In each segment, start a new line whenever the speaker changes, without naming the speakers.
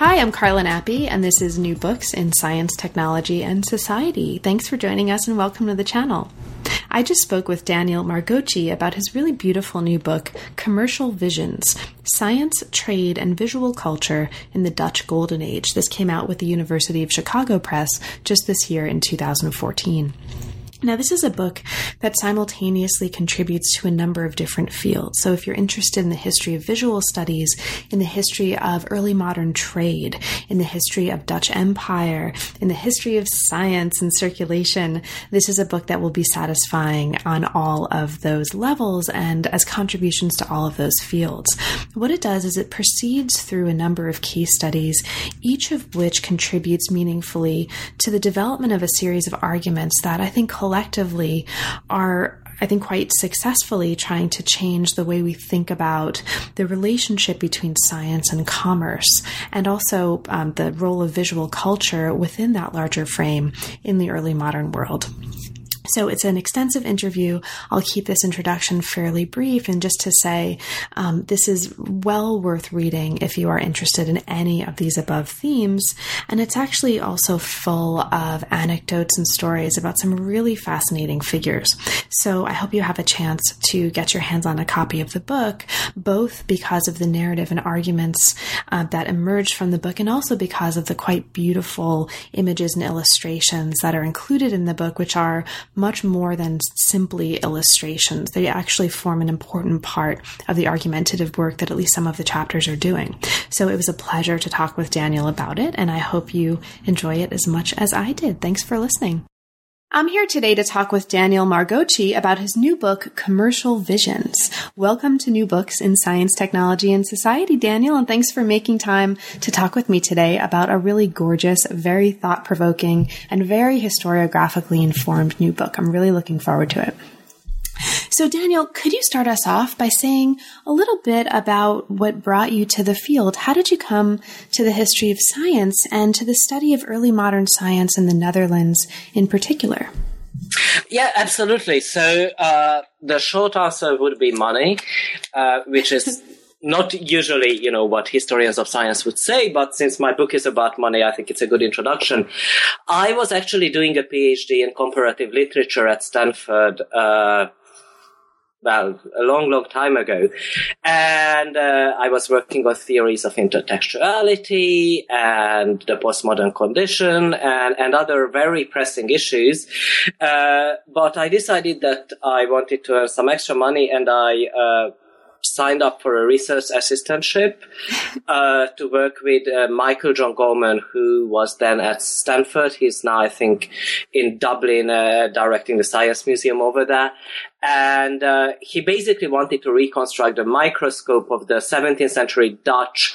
Hi, I'm Carla Nappi, and this is New Books in Science, Technology, and Society. Thanks for joining us and welcome to the channel. I just spoke with Daniel Margócsy about his really beautiful new book, Commercial Visions Science, Trade, and Visual Culture in the Dutch Golden Age. This came out with the University of Chicago Press just this year in 2014. Now, this is a book that simultaneously contributes to a number of different fields. So, if you're interested in the history of visual studies, in the history of early modern trade, in the history of Dutch Empire, in the history of science and circulation, this is a book that will be satisfying on all of those levels and as contributions to all of those fields. What it does is it proceeds through a number of case studies, each of which contributes meaningfully to the development of a series of arguments that I think collectively are I think quite successfully trying to change the way we think about the relationship between science and commerce, and also um, the role of visual culture within that larger frame in the early modern world. So it's an extensive interview. I'll keep this introduction fairly brief and just to say um, this is well worth reading if you are interested in any of these above themes. And it's actually also full of anecdotes and stories about some really fascinating figures. So I hope you have a chance to get your hands on a copy of the book, both because of the narrative and arguments uh, that emerge from the book and also because of the quite beautiful images and illustrations that are included in the book, which are much more than simply illustrations. They actually form an important part of the argumentative work that at least some of the chapters are doing. So it was a pleasure to talk with Daniel about it, and I hope you enjoy it as much as I did. Thanks for listening. I'm here today to talk with Daniel Margócsy about his new book, Commercial Visions. Welcome to New Books in Science, Technology, and Society, Daniel, and thanks for making time to talk with me today about a really gorgeous, very thought provoking, and very historiographically informed new book. I'm really looking forward to it. So, Daniel, could you start us off by saying a little bit about what brought you to the field? How did you come to the history of science and to the study of early modern science in the Netherlands in particular?
Yeah, absolutely. So, uh, the short answer would be money, uh, which is not usually, you know, what historians of science would say, but since my book is about money, I think it's a good introduction. I was actually doing a PhD in comparative literature at Stanford, uh, well, a long, long time ago. And uh, I was working on theories of intertextuality and the postmodern condition and, and other very pressing issues. Uh, but I decided that I wanted to earn some extra money and I uh, signed up for a research assistantship uh, to work with uh, Michael John Gorman, who was then at Stanford. He's now, I think, in Dublin, uh, directing the Science Museum over there. And uh, he basically wanted to reconstruct the microscope of the 17th century Dutch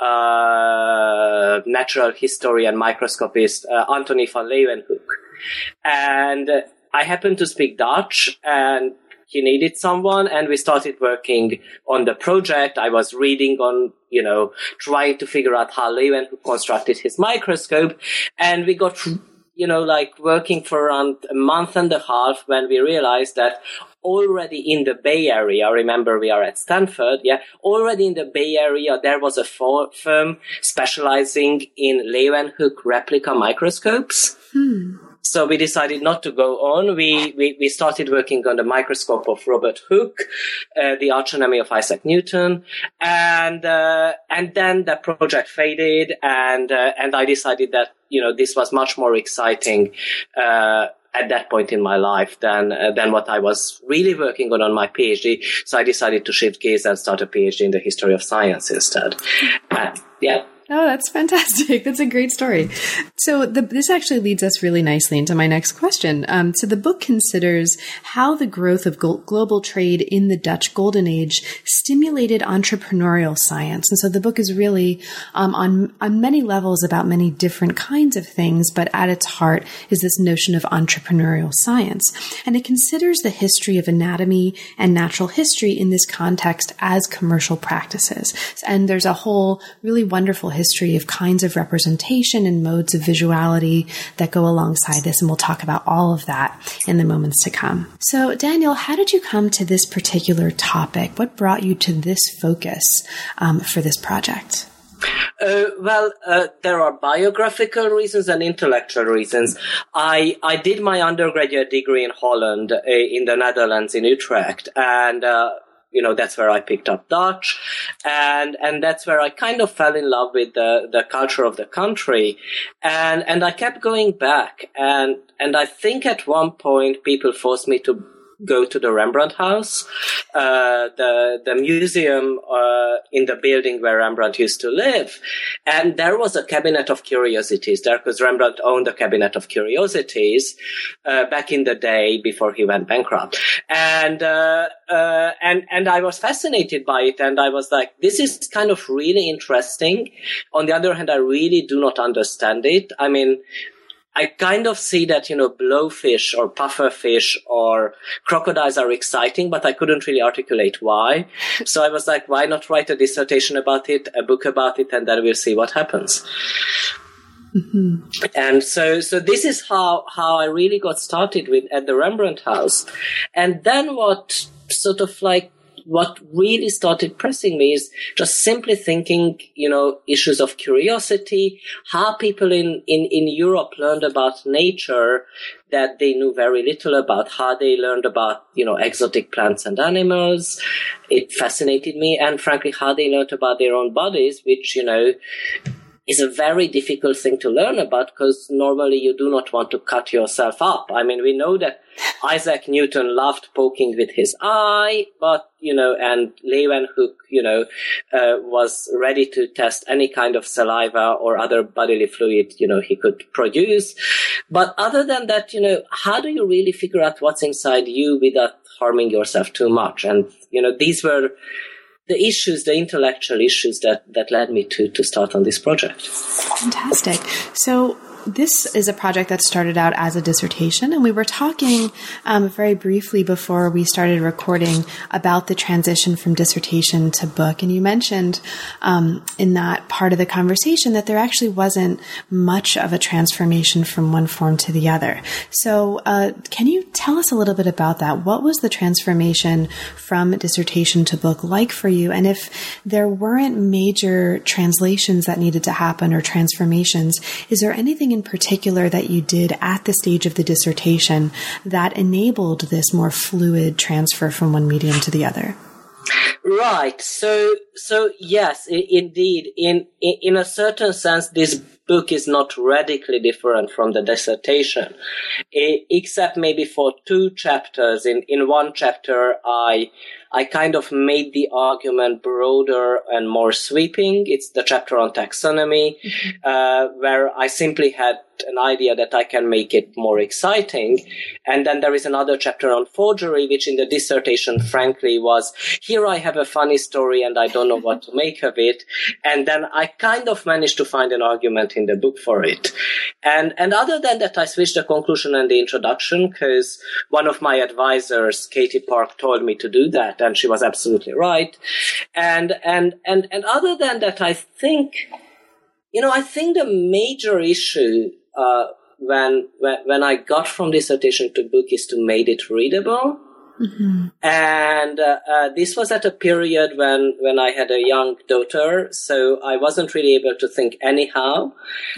uh, natural historian microscopist uh, Antony van Leeuwenhoek. And I happened to speak Dutch and he needed someone and we started working on the project. I was reading on, you know, trying to figure out how Leeuwenhoek constructed his microscope and we got, you know, like working for around a month and a half when we realized that already in the Bay Area, remember we are at Stanford, yeah, already in the Bay Area, there was a firm specializing in Leeuwenhoek replica microscopes. Hmm. So we decided not to go on. We, we, we started working on the microscope of Robert Hooke, uh, the archenemy of Isaac Newton. And, uh, and then the project faded and, uh, and I decided that, you know, this was much more exciting. Uh, at that point in my life than uh, than what I was really working on on my PhD. So I decided to shift gears and start a PhD in the history of science instead. Uh, yeah.
Oh, that's fantastic. That's a great story. So the, this actually leads us really nicely into my next question. Um, so the book considers how the growth of global trade in the Dutch Golden Age stimulated entrepreneurial science. And so the book is really um, on on many levels about many different kinds of things, but at its heart is this notion of entrepreneurial science. And it considers the history of anatomy and natural history in this context as commercial practices. And there's a whole really wonderful history of kinds of representation and modes of visuality that go alongside this. And we'll talk about all of that in the moments to come. So, Daniel, how did you come to this particular topic? What brought you to this focus um, for this project?
Uh, well, uh, there are biographical reasons and intellectual reasons. I I did my undergraduate degree in Holland, uh, in the Netherlands, in Utrecht, and uh, you know that's where I picked up Dutch, and and that's where I kind of fell in love with the the culture of the country, and and I kept going back, and and I think at one point people forced me to go to the Rembrandt House, uh, the the museum uh, in the building where Rembrandt used to live, and there was a cabinet of curiosities there because Rembrandt owned a cabinet of curiosities uh, back in the day before he went bankrupt, and uh, uh, and and I was fascinated by it, and I was like, this is kind of really interesting. On the other hand, I really do not understand it. I mean, I kind of see that, you know, blowfish or pufferfish or crocodiles are exciting, but I couldn't really articulate why. So I was like, why not write a dissertation about it, a book about it, and then we'll see what happens. Mm-hmm. And so, so this is how, how I really got started with at the Rembrandt House. And then what sort of like what really started pressing me is just simply thinking, you know, issues of curiosity, how people in, in, in Europe learned about nature that they knew very little about, how they learned about, you know, exotic plants and animals. It fascinated me. And frankly, how they learned about their own bodies, which, you know, is a very difficult thing to learn about because normally you do not want to cut yourself up. I mean, we know that Isaac Newton loved poking with his eye, but, you know, and Leeuwenhoek, you know, uh, was ready to test any kind of saliva or other bodily fluid, you know, he could produce. But other than that, you know, how do you really figure out what's inside you without harming yourself too much? And, you know, these were, the issues, the intellectual issues that, that led me to, to start on this project.
Fantastic. So this is a project that started out as a dissertation, and we were talking um, very briefly before we started recording about the transition from dissertation to book. And you mentioned um, in that part of the conversation that there actually wasn't much of a transformation from one form to the other. So, uh, can you tell us a little bit about that? What was the transformation from dissertation to book like for you? And if there weren't major translations that needed to happen or transformations, is there anything in particular that you did at the stage of the dissertation that enabled this more fluid transfer from one medium to the other?
Right. So, so yes, I- indeed, in, in in a certain sense, this book is not radically different from the dissertation, except maybe for two chapters. In in one chapter, I I kind of made the argument broader and more sweeping. It's the chapter on taxonomy, mm-hmm. uh, where I simply had an idea that I can make it more exciting. And then there is another chapter on forgery, which in the dissertation, frankly, was here I have a funny story and I don't know what to make of it. And then I kind of managed to find an argument in the book for it. And, and other than that, I switched the conclusion and the introduction because one of my advisors, Katie Park, told me to do that and she was absolutely right. And, and, and, and other than that, I think, you know, I think the major issue, uh, when, when, when I got from dissertation to book is to make it readable. Mm-hmm. And uh, uh, this was at a period when when I had a young daughter, so I wasn't really able to think anyhow.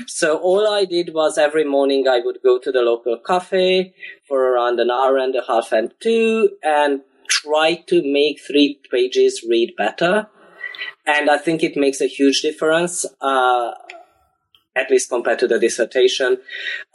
So all I did was every morning I would go to the local cafe for around an hour and a half and two, and try to make three pages read better. And I think it makes a huge difference. Uh, at least compared to the dissertation.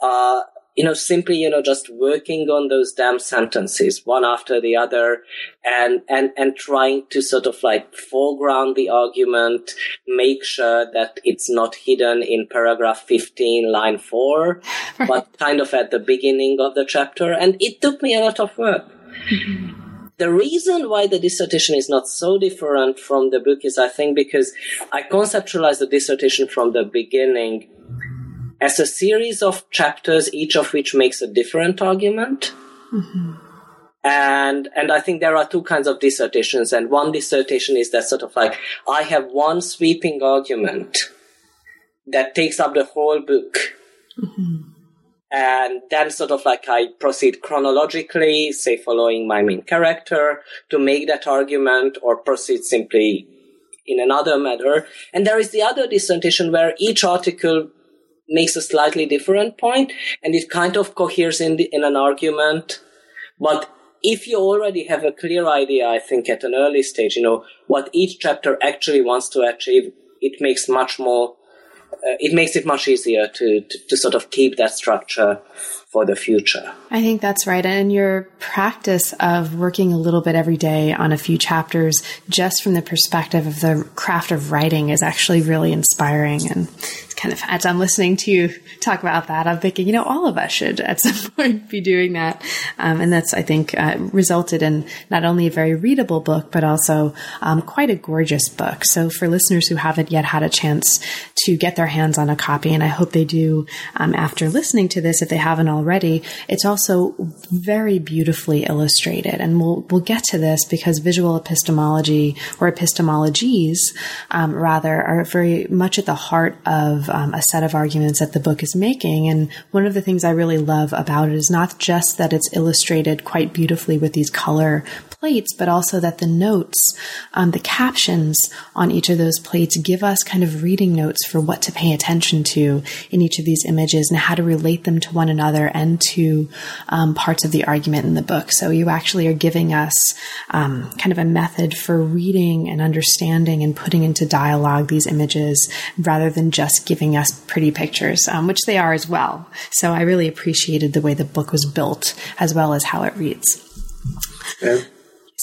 Uh, you know, simply, you know, just working on those damn sentences one after the other and, and, and trying to sort of like foreground the argument, make sure that it's not hidden in paragraph 15, line four, but kind of at the beginning of the chapter. And it took me a lot of work. Mm-hmm. The reason why the dissertation is not so different from the book is, I think, because I conceptualized the dissertation from the beginning as a series of chapters, each of which makes a different argument. Mm-hmm. And, and I think there are two kinds of dissertations. And one dissertation is that sort of like, I have one sweeping argument that takes up the whole book. Mm-hmm. And then sort of like I proceed chronologically, say following my main character to make that argument or proceed simply in another manner. And there is the other dissertation where each article makes a slightly different point and it kind of coheres in, the, in an argument. But if you already have a clear idea, I think at an early stage, you know, what each chapter actually wants to achieve, it makes much more, uh, it makes it much easier to, to, to sort of keep that structure for the future.
I think that's right. And your practice of working a little bit every day on a few chapters, just from the perspective of the craft of writing, is actually really inspiring. And kind of as I'm listening to you talk about that, I'm thinking, you know, all of us should at some point be doing that. Um, and that's, I think, uh, resulted in not only a very readable book, but also um, quite a gorgeous book. So for listeners who haven't yet had a chance to get their hands on a copy, and I hope they do um, after listening to this, if they haven't already, it's also very beautifully illustrated. And we'll, we'll get to this because visual epistemology or epistemologies, um, rather, are very much at the heart of um, a set of arguments that the book is making. And one of the things I really love about it is not just that it's illustrated quite beautifully with these color plates, but also that the notes, um, the captions on each of those plates give us kind of reading notes for what to pay attention to in each of these images and how to relate them to one another and to um, parts of the argument in the book. So you actually are giving us um, kind of a method for reading and understanding and putting into dialogue these images rather than just giving us pretty pictures, um, which they are as well. So I really appreciated the way the book was built as well as how it reads. Yeah.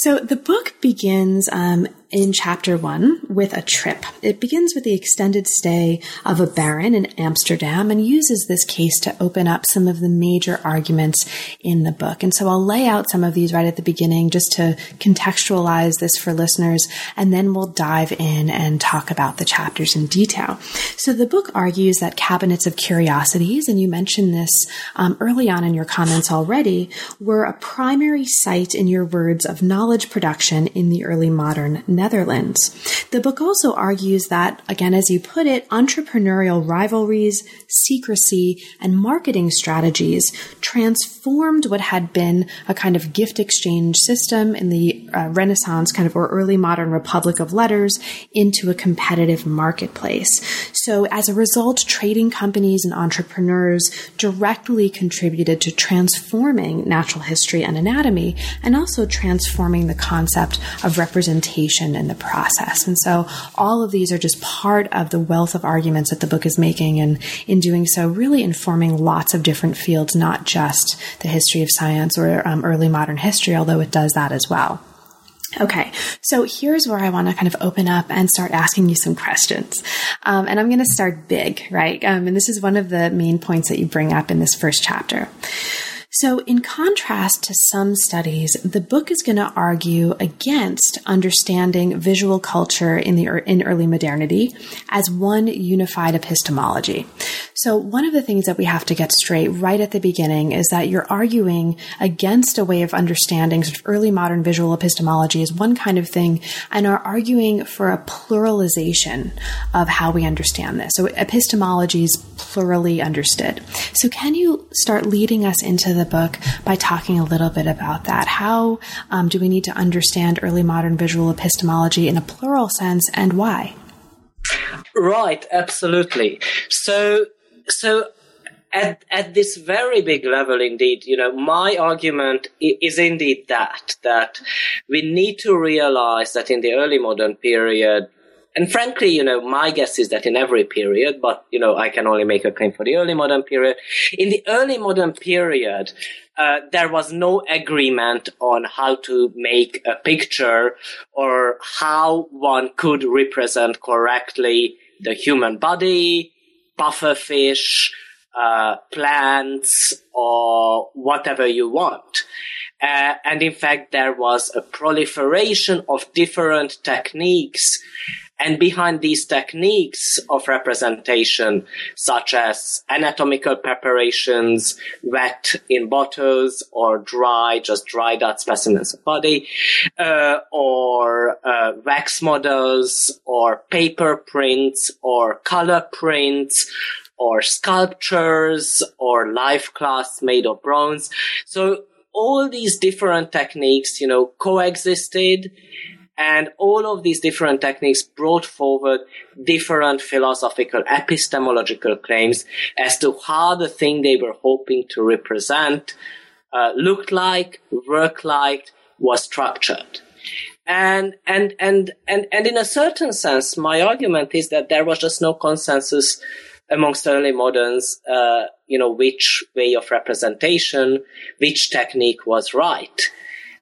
So the book begins um, in chapter one with a trip. It begins with the extended stay of a baron in Amsterdam and uses this case to open up some of the major arguments in the book. And so I'll lay out some of these right at the beginning just to contextualize this for listeners, and then we'll dive in and talk about the chapters in detail. So the book argues that cabinets of curiosities, and you mentioned this um, early on in your comments already, were a primary site in your words of knowledge production in the early modern Netherlands. The book also argues that, again, as you put it, entrepreneurial rivalries, secrecy, and marketing strategies transformed what had been a kind of gift exchange system in the uh, Renaissance kind of or early modern Republic of Letters into a competitive marketplace. So as a result, trading companies and entrepreneurs directly contributed to transforming natural history and anatomy and also transforming the concept of representation in the process. And so all of these are just part of the wealth of arguments that the book is making. And in doing so, really informing lots of different fields, not just the history of science or um, early modern history, although it does that as well. Okay, so here's where I want to kind of open up and start asking you some questions. Um, and I'm going to start big, right? Um, and this is one of the main points that you bring up in this first chapter. So, in contrast to some studies, the book is going to argue against understanding visual culture in the in early modernity as one unified epistemology. So, one of the things that we have to get straight right at the beginning is that you're arguing against a way of understanding sort of early modern visual epistemology as one kind of thing, and are arguing for a pluralization of how we understand this. So, epistemology is plurally understood. So, can you start leading us into the book by talking a little bit about that. How um, do we need to understand early modern visual epistemology in a plural sense and why?
Right, absolutely. So, so at, at this very big level, indeed, you know, my argument is indeed that, that we need to realize that in the early modern period, and frankly, you know, my guess is that in every period, but, you know, I can only make a claim for the early modern period. In the early modern period, uh, there was no agreement on how to make a picture or how one could represent correctly the human body, pufferfish, uh, plants, or whatever you want. Uh, and in fact, there was a proliferation of different techniques and behind these techniques of representation, such as anatomical preparations, wet in bottles, or dry, just dried out specimens of body, uh, or uh, wax models, or paper prints, or color prints, or sculptures, or life class made of bronze. So all these different techniques, you know, coexisted and all of these different techniques brought forward different philosophical epistemological claims as to how the thing they were hoping to represent uh, looked like, worked like, was structured. And, and, and, and, and in a certain sense, my argument is that there was just no consensus amongst early moderns, uh, you know, which way of representation, which technique was right.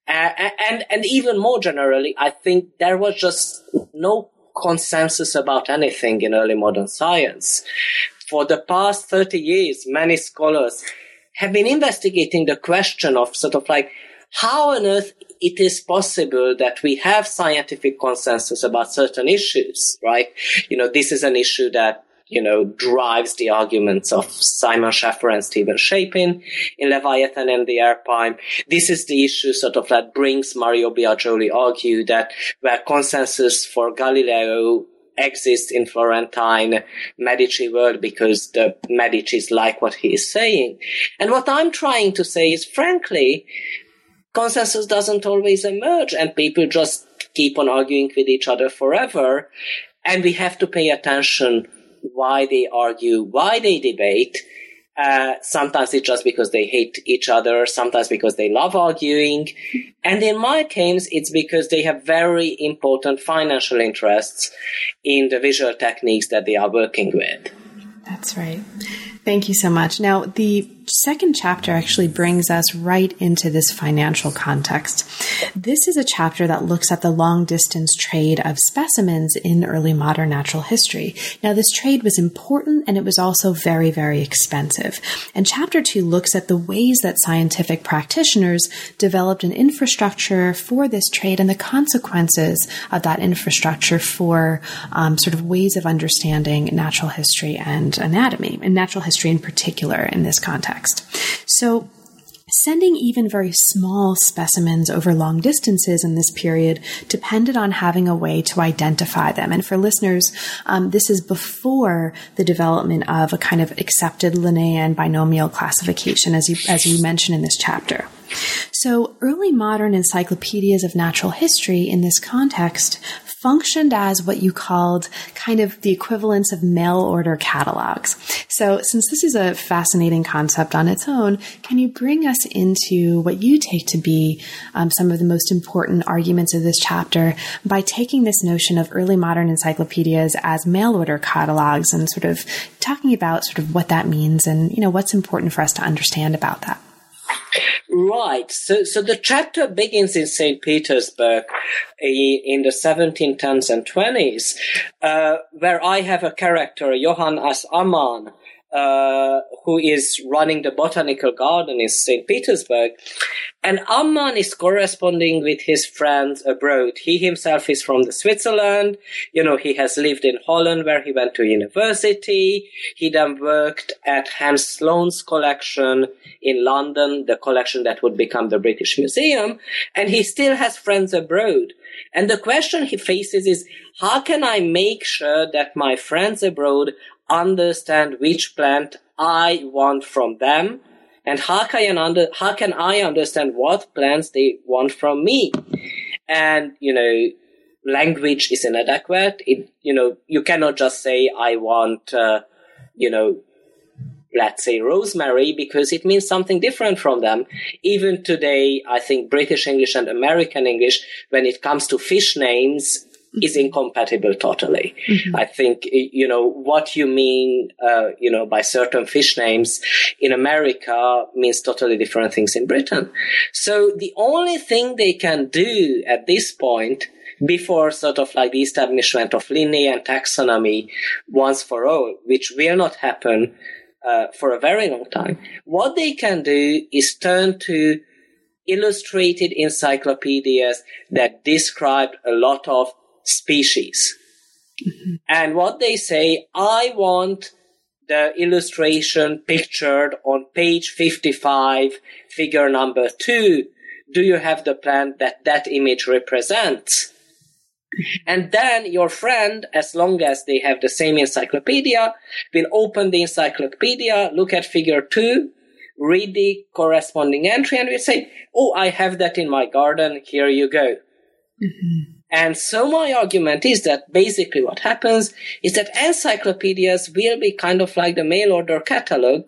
And and even more generally, I think there was just no consensus about anything in early modern science. For the past 30 years, many scholars have been investigating the question of sort of like how on earth it is possible that we have scientific consensus about certain issues, right? You know, this is an issue that you know, drives the arguments of Simon Schaffer and Steven Shapin in Leviathan and the Air-Pump. This is the issue sort of that brings Mario Biagioli argue that where consensus for Galileo exists in Florentine Medici world because the Medicis like what he is saying. And what I'm trying to say is, frankly, consensus doesn't always emerge and people just keep on arguing with each other forever. And we have to pay attention why they argue, why they debate. Uh, sometimes it's just because they hate each other, sometimes because they love arguing. And in my case, it's because they have very important financial interests in the visual techniques that they are working with.
That's right. Thank you so much. Now, the second chapter actually brings us right into this financial context. This is a chapter that looks at the long distance trade of specimens in early modern natural history. Now, this trade was important and it was also very, very expensive. And chapter two looks at the ways that scientific practitioners developed an infrastructure for this trade and the consequences of that infrastructure for um, sort of ways of understanding natural history and anatomy, and natural history in particular in this context context. So, Sending even very small specimens over long distances in this period depended on having a way to identify them. And for listeners, um, this is before the development of a kind of accepted Linnaean binomial classification, as you as you mentioned in this chapter. So, early modern encyclopedias of natural history in this context functioned as what you called kind of the equivalence of mail order catalogs. So, since this is a fascinating concept on its own, can you bring us into what you take to be um, some of the most important arguments of this chapter by taking this notion of early modern encyclopedias as mail order catalogs and sort of talking about sort of what that means and you know what's important for us to understand about that?
Right. So, so the chapter begins in St. Petersburg in the 1710s and 20s, uh, where I have a character, Johann as Amman, uh, who is running the botanical garden in St. Petersburg. And Amman is corresponding with his friends abroad. He himself is from the Switzerland. You know, he has lived in Holland where he went to university. He then worked at Hans Sloane's collection in London, the collection that would become the British Museum. And he still has friends abroad. And the question he faces is, how can I make sure that my friends abroad understand which plant I want from them and how can I, under, how can I understand what plants they want from me? And, you know, language is inadequate. It, you know, you cannot just say, I want, uh, you know, let's say rosemary because it means something different from them. Even today, I think British English and American English, when it comes to fish names, is incompatible totally. Mm-hmm. I think, you know, what you mean, uh, you know, by certain fish names in America means totally different things in Britain. So the only thing they can do at this point before sort of like the establishment of Linnaean taxonomy once for all, which will not happen uh, for a very long time, what they can do is turn to illustrated encyclopedias that describe a lot of species. Mm-hmm. And what they say, I want the illustration pictured on page 55, figure number two. Do you have the plant that that image represents? Mm-hmm. And then your friend, as long as they have the same encyclopedia, will open the encyclopedia, look at figure two, read the corresponding entry, and will say, Oh, I have that in my garden. Here you go. Mm-hmm. And so my argument is that basically what happens is that encyclopedias will be kind of like the mail order catalog,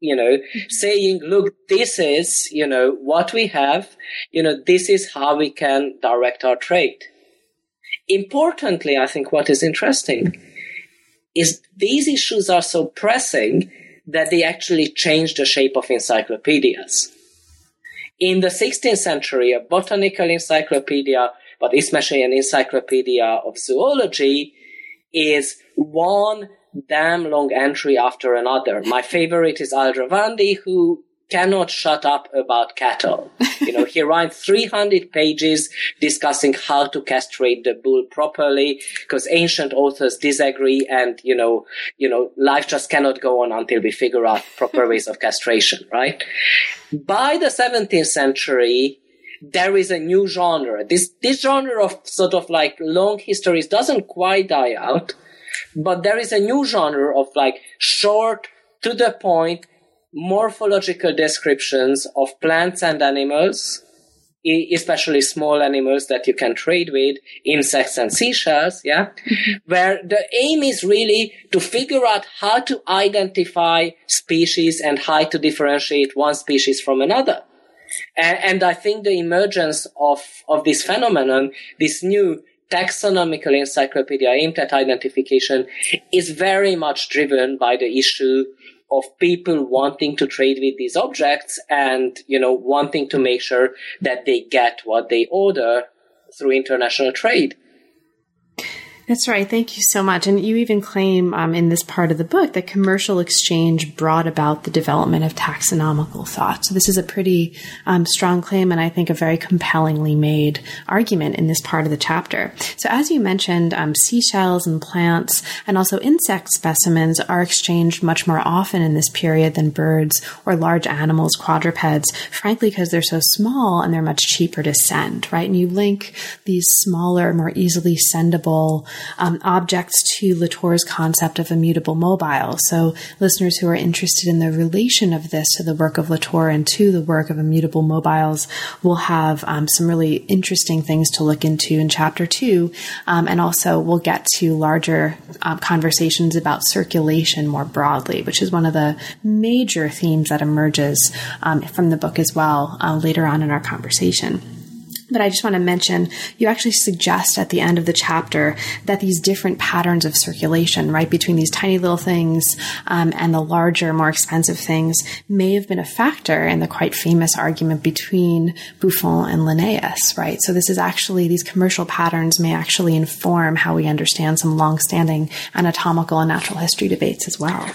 you know, mm-hmm. saying, look, this is, you know, what we have, you know, this is how we can direct our trade. Importantly, I think what is interesting is these issues are so pressing that they actually change the shape of encyclopedias. In the 16th century, a botanical encyclopedia but especially an encyclopedia of zoology is one damn long entry after another. My favorite is Aldrovandi, who cannot shut up about cattle. You know, he writes 300 pages discussing how to castrate the bull properly because ancient authors disagree and, you know, you know, life just cannot go on until we figure out proper ways of castration, right? By the 17th century, there is a new genre. This this genre of sort of like long histories doesn't quite die out, but there is a new genre of like short to the point morphological descriptions of plants and animals, especially small animals that you can trade with, insects and seashells, yeah, mm-hmm. where the aim is really to figure out how to identify species and how to differentiate one species from another. And, and I think the emergence of, of this phenomenon, this new taxonomical encyclopedia aimed at identification is very much driven by the issue of people wanting to trade with these objects and, you know, wanting to make sure that they get what they order through international trade.
That's right. Thank you so much. And you even claim um, in this part of the book that commercial exchange brought about the development of taxonomical thought. So this is a pretty um, strong claim, and I think a very compellingly made argument in this part of the chapter. So as you mentioned, um, seashells and plants and also insect specimens are exchanged much more often in this period than birds or large animals, quadrupeds, frankly, because they're so small and they're much cheaper to send, right? And you link these smaller, more easily sendable um, objects to Latour's concept of immutable mobile. So listeners who are interested in the relation of this to the work of Latour and to the work of immutable mobiles will have um, some really interesting things to look into in chapter two. Um, and also we'll get to larger uh, conversations about circulation more broadly, which is one of the major themes that emerges um, from the book as well uh, later on in our conversation. But I just want to mention, you actually suggest at the end of the chapter that these different patterns of circulation, right, between these tiny little things um, and the larger, more expensive things, may have been a factor in the quite famous argument between Buffon and Linnaeus, right? So this is actually, these commercial patterns may actually inform how we understand some long-standing anatomical and natural history debates as well.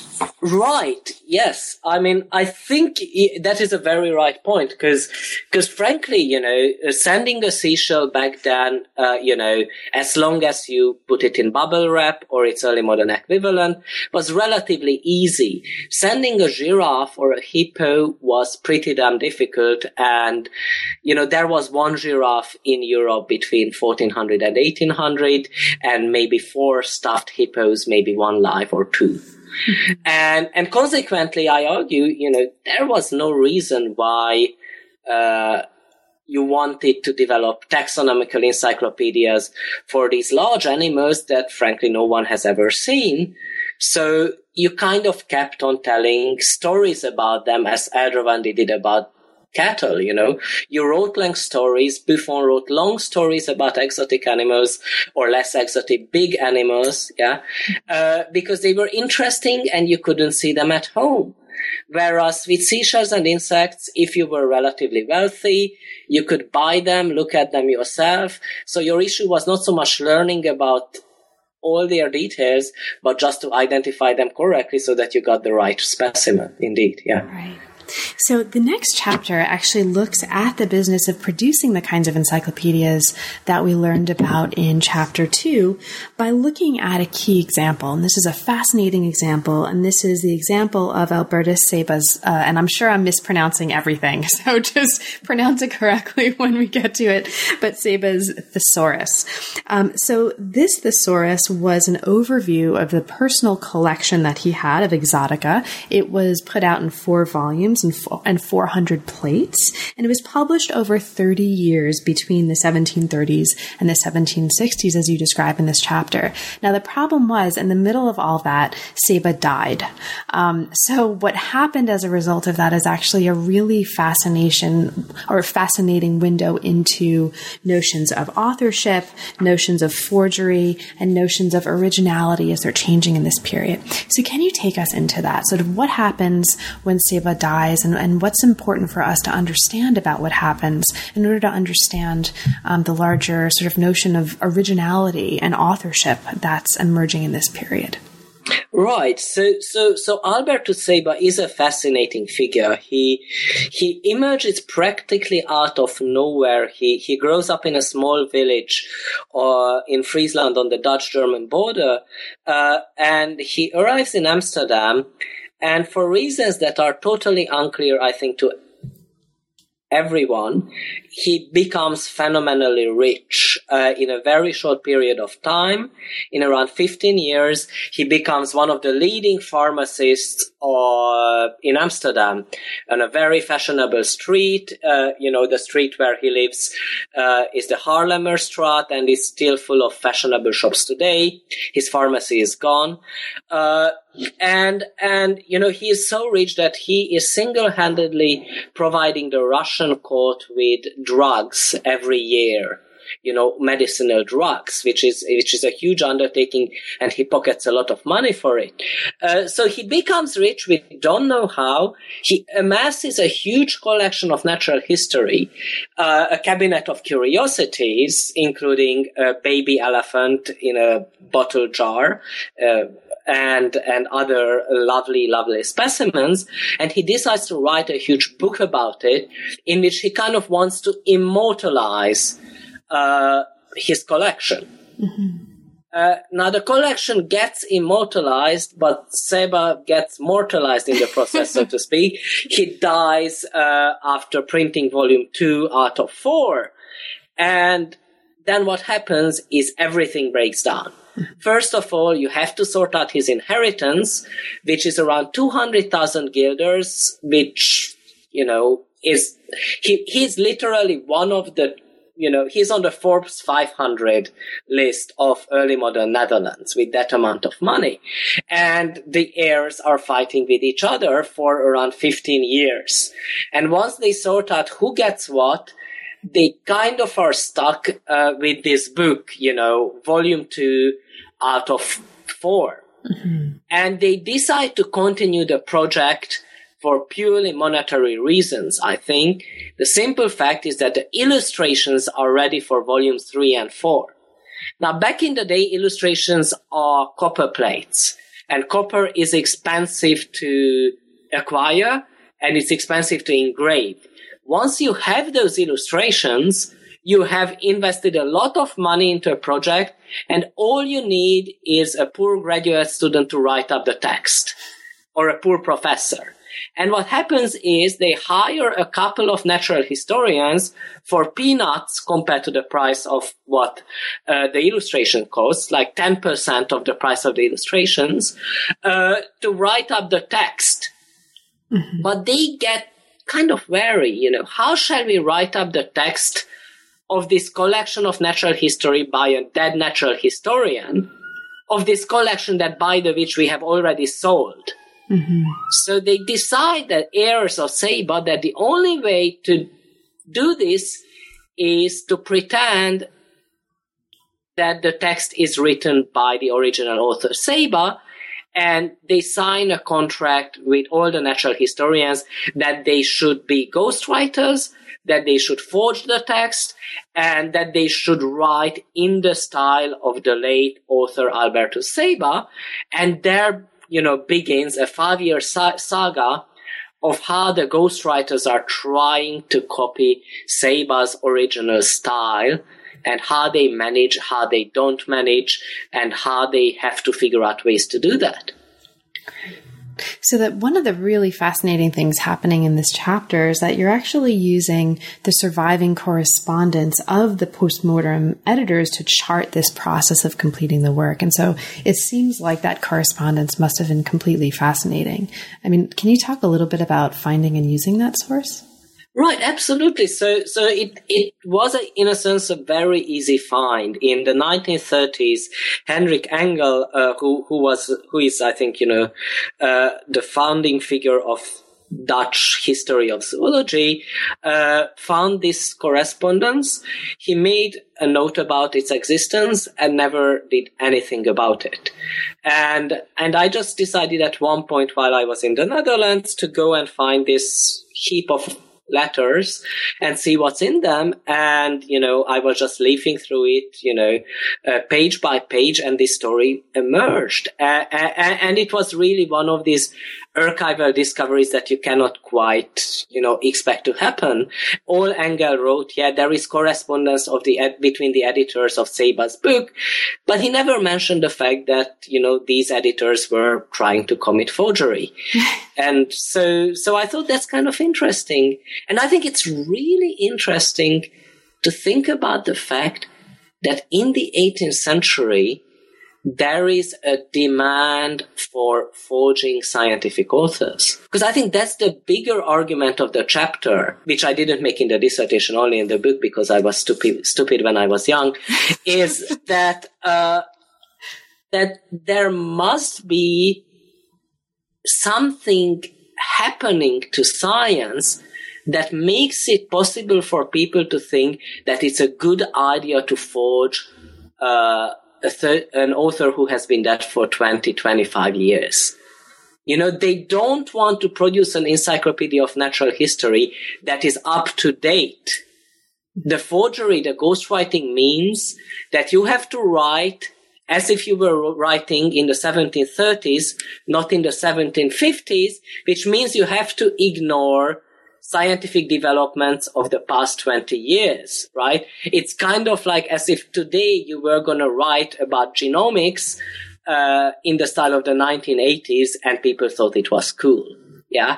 Right. Yes. I mean, I think that is a very right point because, because frankly, you know, sending a seashell back then, uh, you know, as long as you put it in bubble wrap or its early modern equivalent was relatively easy. Sending a giraffe or a hippo was pretty damn difficult. And, you know, there was one giraffe in Europe between 1400 and 1800 and maybe four stuffed hippos, maybe one live or two. and and consequently, I argue, you know, there was no reason why uh, you wanted to develop taxonomical encyclopedias for these large animals that, frankly, no one has ever seen. So you kind of kept on telling stories about them, as Aldrovandi did about cattle, you know. You wrote long stories. Buffon wrote long stories about exotic animals or less exotic big animals, yeah, uh, because they were interesting and you couldn't see them at home. Whereas with seashells and insects, if you were relatively wealthy, you could buy them, look at them yourself. So your issue was not so much learning about all their details, but just to identify them correctly so that you got the right specimen. Indeed, yeah.
Right. So the next chapter actually looks at the business of producing the kinds of encyclopedias that we learned about in chapter two by looking at a key example. And this is a fascinating example. And this is the example of Albertus Seba's, uh, and I'm sure I'm mispronouncing everything. So just pronounce it correctly when we get to it. But Seba's thesaurus. Um, so this thesaurus was an overview of the personal collection that he had of exotica. It was put out in four volumes and, and 400 plates, and it was published over 30 years between the 1730s and the 1760s, as you describe in this chapter. Now, the problem was, in the middle of all that, Seba died. Um, so, what happened as a result of that is actually a really fascination or fascinating window into notions of authorship, notions of forgery, and notions of originality as they're changing in this period. So, can you take us into that? Sort of what happens when Seba dies and, and what's important for us to understand about what happens in order to understand um, the larger sort of notion of originality and authorship that's emerging in this period.
Right. So, so, so Albertus Seba is a fascinating figure. He, he emerges practically out of nowhere. He, he grows up in a small village, uh, in Friesland on the Dutch-German border, uh, and he arrives in Amsterdam and for reasons that are totally unclear, I think, to everyone, he becomes phenomenally rich uh, in a very short period of time. In around 15 years, he becomes one of the leading pharmacists uh, in Amsterdam on a very fashionable street. Uh, you know, the street where he lives uh, is the Haarlemmerstraat and is still full of fashionable shops today. His pharmacy is gone. Uh, and and you know he is so rich that he is single-handedly providing the Russian court with drugs every year you know medicinal drugs which is which is a huge undertaking and he pockets a lot of money for it. Uh, so he becomes rich. We don't know how. He amasses a huge collection of natural history uh, a cabinet of curiosities including a baby elephant in a bottle jar uh, and and other lovely lovely specimens and he decides to write a huge book about it in which he kind of wants to immortalize uh, his collection mm-hmm. uh, now the collection gets immortalized, but Seba gets mortalized in the process, so to speak. He dies uh, after printing volume two out of four, and then what happens is everything breaks down. First of all, you have to sort out his inheritance, which is around 200,000 guilders, which, you know, is, he, he's literally one of the, you know, he's on the Forbes 500 list of early modern Netherlands with that amount of money. And the heirs are fighting with each other for around 15 years. And once they sort out who gets what, they kind of are stuck uh, with this book, you know, volume two out of 4 mm-hmm. And they decide to continue the project for purely monetary reasons, I think. The simple fact is that the illustrations are ready for volumes three and four. Now, back in the day, illustrations are copper plates, and copper is expensive to acquire and it's expensive to engrave. Once you have those illustrations, you have invested a lot of money into a project and all you need is a poor graduate student to write up the text or a poor professor. And what happens is they hire a couple of natural historians for peanuts compared to the price of what uh, the illustration costs, like 10% of the price of the illustrations, uh, to write up the text. Mm-hmm. But they get kind of wary, you know, how shall we write up the text of this collection of natural history by a dead natural historian, of this collection that by the which we have already sold. Mm-hmm. So they decide that heirs of Seba that the only way to do this is to pretend that the text is written by the original author Seba, and they sign a contract with all the natural historians that they should be ghostwriters, that they should forge the text, and that they should write in the style of the late author Albertus Seba, and there, you know, begins a five-year sa- saga of how the ghostwriters are trying to copy Seba's original style and how they manage, how they don't manage, and how they have to figure out ways to do that.
So that one of the really fascinating things happening in this chapter is that you're actually using the surviving correspondence of the postmortem editors to chart this process of completing the work. And so it seems like that correspondence must have been completely fascinating. I mean, can you talk a little bit about finding and using that source?
Right, absolutely. So, so it, it was, a, in a sense, a very easy find. In the 1930s, Henrik Engel, uh, who, who was, who is, I think, you know, uh, the founding figure of Dutch history of zoology, uh, found this correspondence. He made a note about its existence and never did anything about it. And, and I just decided at one point while I was in the Netherlands to go and find this heap of letters and see what's in them. And, you know, I was just leafing through it, you know, uh, page by page and this story emerged. Uh, and it was really one of these archival discoveries that you cannot quite, you know, expect to happen. All Engel wrote, yeah, there is correspondence of the, ed- between the editors of Seba's book, but he never mentioned the fact that, you know, these editors were trying to commit forgery. and so, so I thought that's kind of interesting. And I think it's really interesting to think about the fact that in the 18th century, there is a demand for forging scientific authors. Because I think that's the bigger argument of the chapter, which I didn't make in the dissertation, only in the book because I was stupid, stupid when I was young, is that, uh, that there must be something happening to science that makes it possible for people to think that it's a good idea to forge uh, thir- an author who has been dead for 20, 25 years. You know, they don't want to produce an encyclopedia of natural history that is up to date. The forgery, the ghostwriting means that you have to write as if you were writing in the 1730s, not in the 1750s, which means you have to ignore scientific developments of the past 20 years, right? It's kind of like as if today you were going to write about genomics uh, in the style of the 1980s and people thought it was cool. Yeah.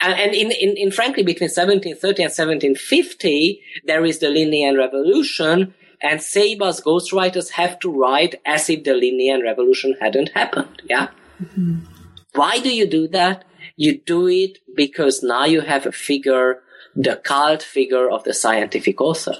And, and in, in, in frankly, between 1730 and 1750, there is the Linnaean Revolution, and Seba's ghostwriters have to write as if the Linnaean Revolution hadn't happened. Yeah. Mm-hmm. Why do you do that? You do it because now you have a figure, the cult figure of the scientific author.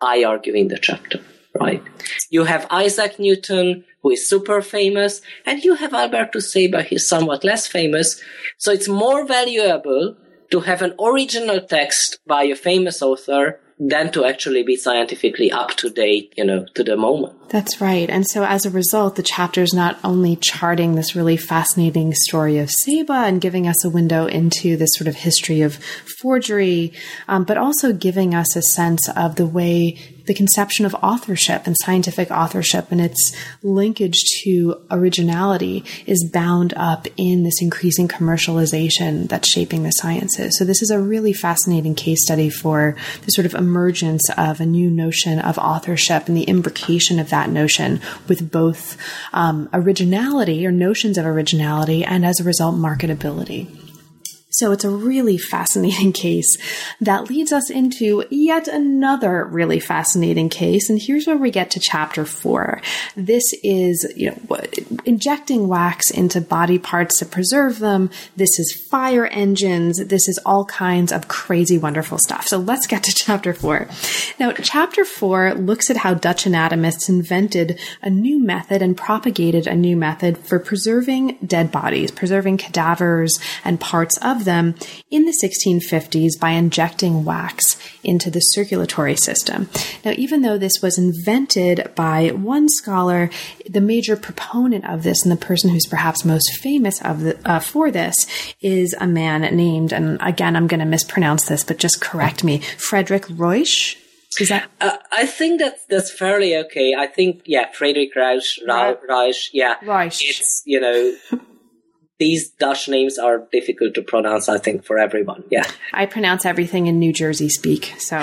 I argue in the chapter, right? You have Isaac Newton, who is super famous, and you have Albertus Seba, he's somewhat less famous. So it's more valuable to have an original text by a famous author than to actually be scientifically up to date, you know, to the moment.
That's right. And so as a result, the chapter is not only charting this really fascinating story of Seba and giving us a window into this sort of history of forgery, um, but also giving us a sense of the way the conception of authorship and scientific authorship and its linkage to originality is bound up in this increasing commercialization that's shaping the sciences. So this is a really fascinating case study for the sort of emergence of a new notion of authorship and the imbrication of that notion with both um, originality or notions of originality and as a result marketability. So it's a really fascinating case that leads us into yet another really fascinating case. And here's where we get to chapter four. This is, you know, injecting wax into body parts to preserve them. This is fire engines. This is all kinds of crazy, wonderful stuff. So let's get to chapter four. Now, chapter four looks at how Dutch anatomists invented a new method and propagated a new method for preserving dead bodies, preserving cadavers and parts of them in the 1650s by injecting wax into the circulatory system. Now, even though this was invented by one scholar, the major proponent of this and the person who's perhaps most famous of the, uh, for this is a man named, and again, I'm going to mispronounce this, but just correct me, Frederick Ruysch. Is that?
Uh, I think that's that's fairly okay. I think yeah, Friedrich Reich, Reich, yeah,
Reich.
It's you know these Dutch names are difficult to pronounce, I think, for everyone. Yeah.
I pronounce everything in New Jersey speak. So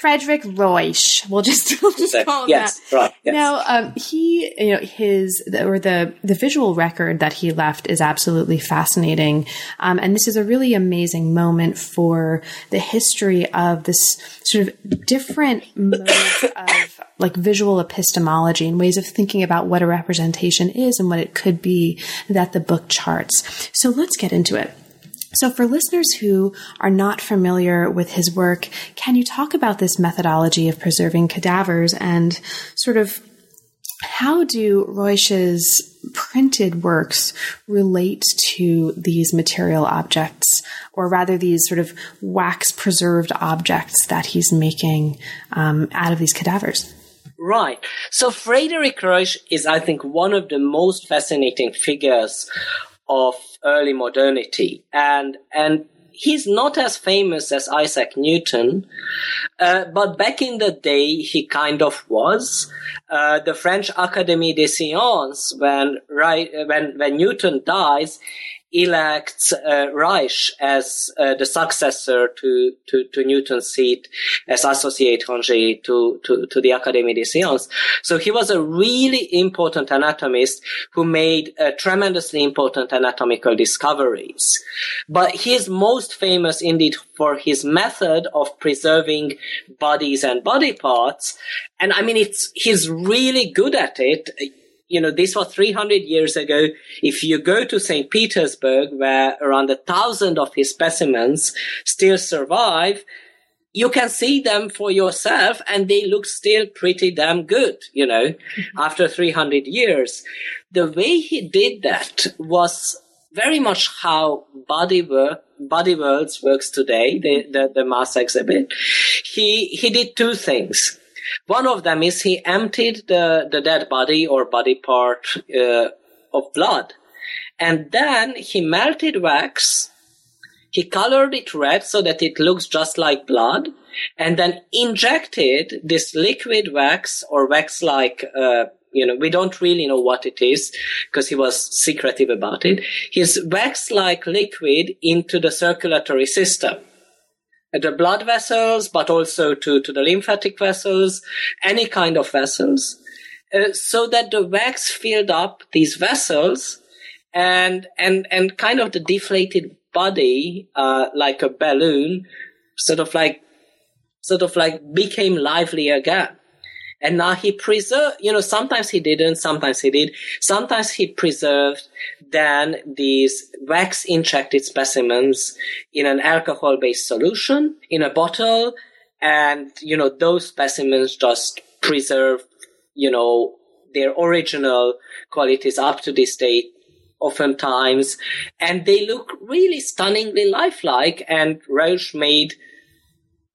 Frederick Ruysch. We'll just, we'll just call him
yes,
that.
Right, yes.
Now, um, he, you know, his, or the, the visual record that he left is absolutely fascinating. Um, and this is a really amazing moment for the history of this sort of different modes of like visual epistemology and ways of thinking about what a representation is and what it could be that the book charts. So let's get into it. So, for listeners who are not familiar with his work, can you talk about this methodology of preserving cadavers and sort of how do Ruysch's printed works relate to these material objects, or rather, these sort of wax preserved objects that he's making um, out of these cadavers?
Right. So Frederick Ruysch is, I think, one of the most fascinating figures of early modernity, and and he's not as famous as Isaac Newton, uh, but back in the day he kind of was. Uh, the French Académie des Sciences, when right when when Newton dies, elects uh, Ruysch as uh, the successor to, to, to, Newton's seat as associate étranger to, to, to the Académie des Sciences. So he was a really important anatomist who made uh, tremendously important anatomical discoveries. But he is most famous indeed for his method of preserving bodies and body parts. And I mean, it's, he's really good at it you know, this was 300 years ago. If you go to St. Petersburg, where around a thousand of his specimens still survive, you can see them for yourself and they look still pretty damn good, you know, mm-hmm. after 300 years. The way he did that was very much how body work, body worlds works today, the, the, the mass exhibit. He, he did two things. One of them is he emptied the, the dead body or body part uh, of blood. And then he melted wax. He colored it red so that it looks just like blood. And then injected this liquid wax or wax like, uh, you know, we don't really know what it is because he was secretive about it. His wax like liquid into the circulatory system the blood vessels, but also to, to the lymphatic vessels, any kind of vessels, uh, so that the wax filled up these vessels and, and, and kind of the deflated body, uh, like a balloon, sort of like, sort of like became lively again. And now he preserved, you know, sometimes he didn't, sometimes he did. Sometimes he preserved then these wax injected specimens in an alcohol based solution in a bottle. And, you know, those specimens just preserve, you know, their original qualities up to this date oftentimes. And they look really stunningly lifelike. And Ruysch made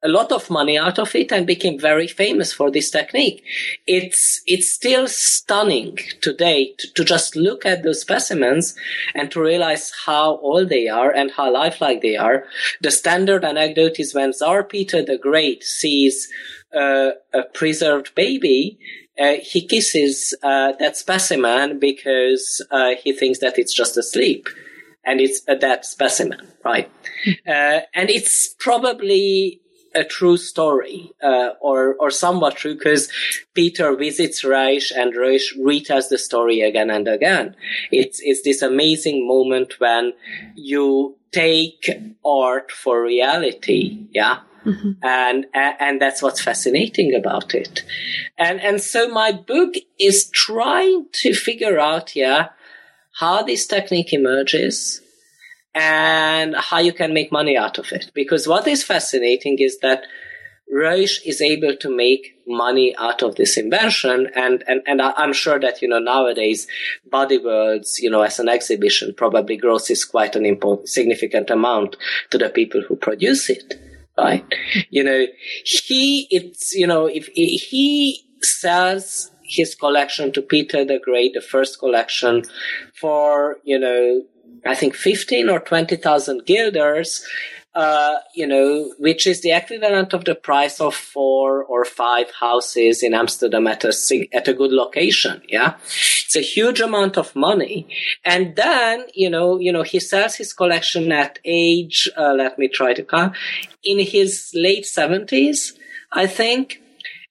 a lot of money out of it and became very famous for this technique. It's, it's still stunning today to, to, just look at those specimens and to realize how old they are and how lifelike they are. The standard anecdote is when Tsar Peter the Great sees uh, a preserved baby, uh, he kisses uh, that specimen because uh, he thinks that it's just asleep and it's a dead specimen, right? Hmm. Uh, and it's probably a true story, uh, or or somewhat true, because Peter visits Ruysch and Ruysch retells the story again and again. It's it's this amazing moment when you take art for reality, yeah. Mm-hmm. And, and that's what's fascinating about it. And and so my book is trying to figure out, yeah, how this technique emerges, and how you can make money out of it. Because what is fascinating is that Ruysch is able to make money out of this invention. And, and, and I'm sure that, you know, nowadays Body Worlds, you know, as an exhibition probably grosses quite an important, significant amount to the people who produce it. Right. You know, he, it's, you know, if he sells his collection to Peter the Great, the first collection for, you know, I think 15 or 20,000 guilders, uh, you know, which is the equivalent of the price of four or five houses in Amsterdam at a, at a good location. Yeah. It's a huge amount of money. And then, you know, you know, he sells his collection at age, uh, let me try to count, in his late seventies, I think.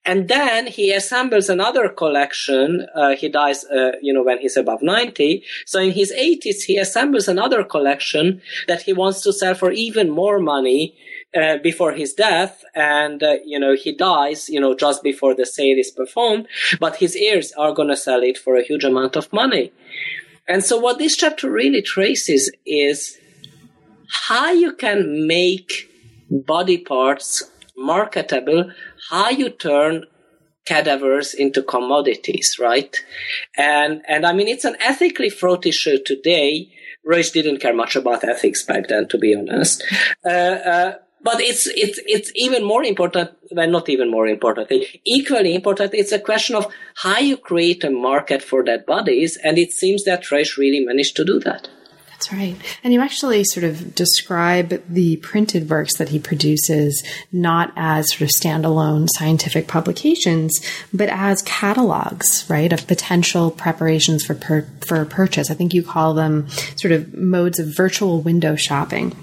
And then he assembles another collection. Uh, he dies, uh, you know, when he's above 90. So in his 80s, he assembles another collection that he wants to sell for even more money uh, before his death. And, uh, you know, he dies, you know, just before the sale is performed. But his heirs are going to sell it for a huge amount of money. And so what this chapter really traces is how you can make body parts marketable how you turn cadavers into commodities, right? And and I mean it's an ethically fraught issue today. Ruysch didn't care much about ethics back then, to be honest. Uh, uh, but it's it's it's even more important. Well, not even more important. Equally important. It's a question of how you create a market for dead bodies, and it seems that Ruysch really managed to do that.
That's right. And you actually sort of describe the printed works that he produces not as sort of standalone scientific publications, but as catalogs, right, of potential preparations for per- for purchase. I think you call them sort of modes of virtual window shopping.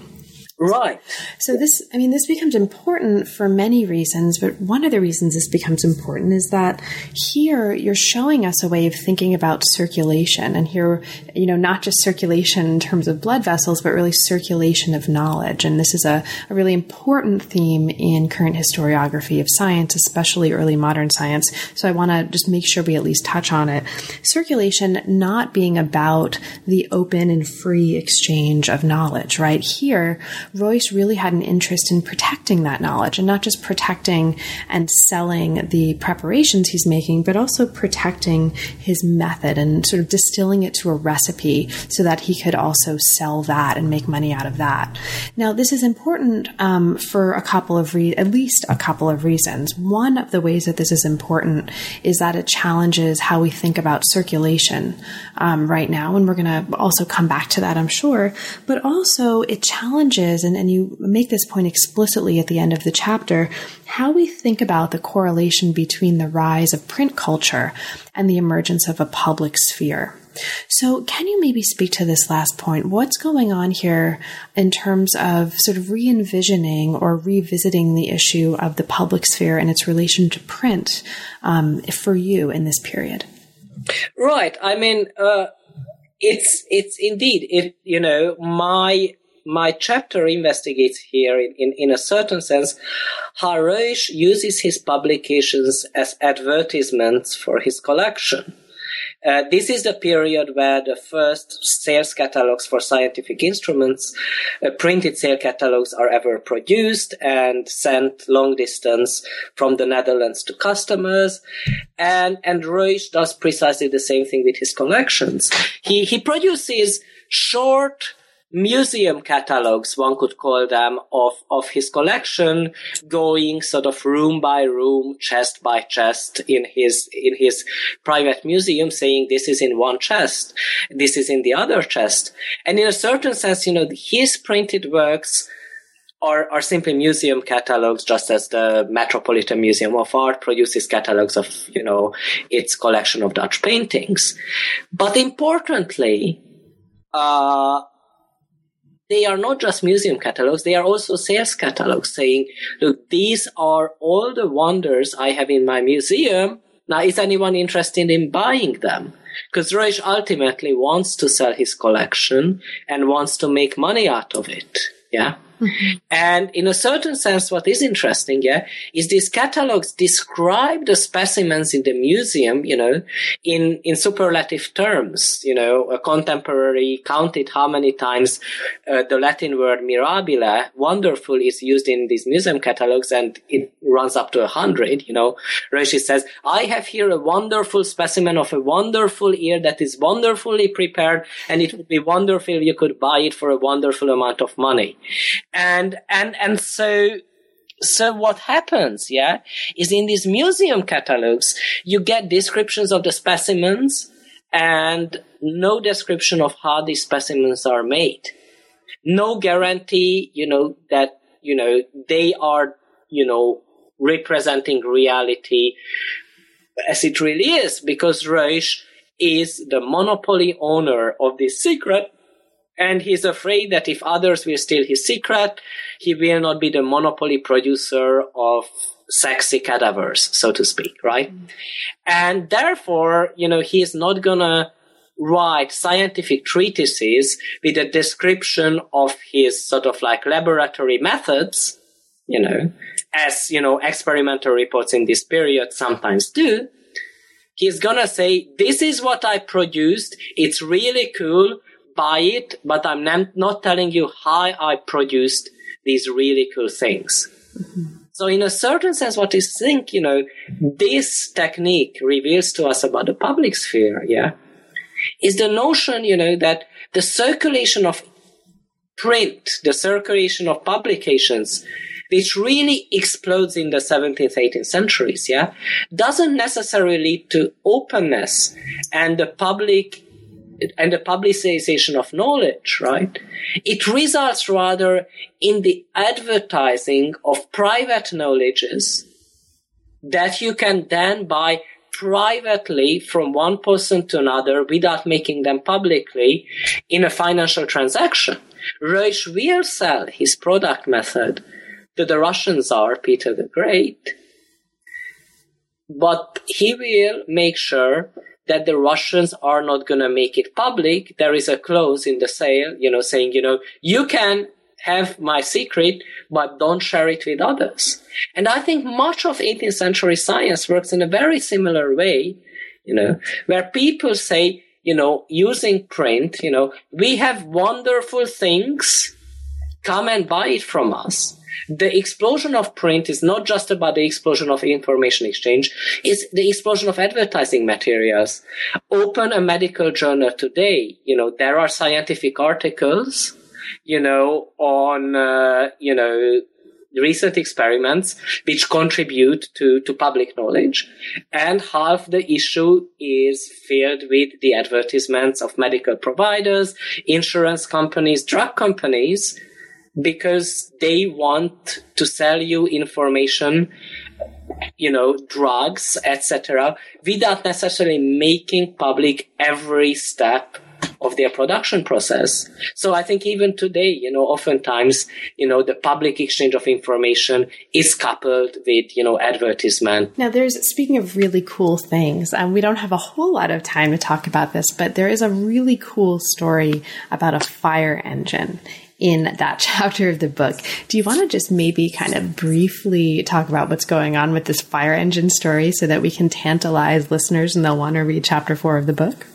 Right.
So this, I mean, this becomes important for many reasons, but one of the reasons this becomes important is that here you're showing us a way of thinking about circulation and here, you know, not just circulation in terms of blood vessels, but really circulation of knowledge. And this is a, a really important theme in current historiography of science, especially early modern science. So I want to just make sure we at least touch on it. Circulation not being about the open and free exchange of knowledge, right? Here, Ruysch really had an interest in protecting that knowledge and not just protecting and selling the preparations he's making, but also protecting his method and sort of distilling it to a recipe so that he could also sell that and make money out of that. Now, this is important um, for a couple of at least a couple of reasons. One of the ways that this is important is that it challenges how we think about circulation um, right now, and we're going to also come back to that, I'm sure. But also, it challenges and, and you make this point explicitly at the end of the chapter, how we think about the correlation between the rise of print culture and the emergence of a public sphere. So, can you maybe speak to this last point? What's going on here in terms of sort of re envisioning or revisiting the issue of the public sphere and its relation to print um, for you in this period?
Right. I mean, uh, it's it's indeed it. You know, my my chapter investigates here, in, in, in a certain sense, how Ruysch uses his publications as advertisements for his collection. Uh, this is the period where the first sales catalogs for scientific instruments, uh, printed sale catalogs, are ever produced and sent long distance from the Netherlands to customers. And, and Ruysch does precisely the same thing with his collections. He, he produces short, museum catalogs, one could call them, of, of his collection, going sort of room by room, chest by chest in his, in his private museum, saying this is in one chest, this is in the other chest. And in a certain sense, you know, his printed works are, are simply museum catalogs, just as the Metropolitan Museum of Art produces catalogs of, you know, its collection of Dutch paintings. But importantly, uh, they are not just museum catalogs, they are also sales catalogs saying, look, these are all the wonders I have in my museum. Now, is anyone interested in buying them? Because Ruysch ultimately wants to sell his collection and wants to make money out of it. Yeah. And in a certain sense, what is interesting, yeah, is these catalogs describe the specimens in the museum, you know, in, in superlative terms. You know, a contemporary counted how many times uh, the Latin word mirabile, wonderful, is used in these museum catalogs, and it runs up to a hundred. You know, Ruysch says, "I have here a wonderful specimen of a wonderful ear that is wonderfully prepared, and it would be wonderful if you could buy it for a wonderful amount of money." And and and so so what happens yeah is in these museum catalogs you get descriptions of the specimens and no description of how these specimens are made. No guarantee you know that you know they are you know representing reality as it really is because Ruysch is the monopoly owner of this secret and he's afraid that if others will steal his secret, he will not be the monopoly producer of sexy cadavers, so to speak, right? Mm. And therefore, you know, he's not gonna write scientific treatises with a description of his sort of like laboratory methods, you know, as, you know, experimental reports in this period sometimes do. He's gonna say, this is what I produced. It's really cool buy it, but I'm not telling you how I produced these really cool things. Mm-hmm. So in a certain sense, what you think, you know, this technique reveals to us about the public sphere, yeah, is the notion, you know, that the circulation of print, the circulation of publications, which really explodes in the 17th, 18th centuries, yeah, doesn't necessarily lead to openness and the public and the publicization of knowledge, right? It results rather in the advertising of private knowledges that you can then buy privately from one person to another without making them publicly in a financial transaction. Ruysch will sell his product method to the Russian Tsar Peter the Great, but he will make sure that the Russians are not going to make it public. There is a clause in the sale, you know, saying, you know, you can have my secret, but don't share it with others. And I think much of 18th century science works in a very similar way, you know, where people say, you know, using print, you know, we have wonderful things. Come and buy it from us the explosion of print is not just about the explosion of information exchange, it's the explosion of advertising materials. Open a medical journal today, you know, there are scientific articles, you know, on, uh, you know, recent experiments which contribute to, to public knowledge. And half the issue is filled with the advertisements of medical providers, insurance companies, drug companies, because they want to sell you information you know drugs etc without necessarily making public every step of their production process. So i think even today you know oftentimes you know the public exchange of information is coupled with you know advertisement.
Now there's speaking of really cool things and we don't have a whole lot of time to talk about this but there is a really cool story about a fire engine in that chapter of the book. Do you want to just maybe kind of briefly talk about what's going on with this fire engine story so that we can tantalize listeners and they'll want to read chapter four of the book?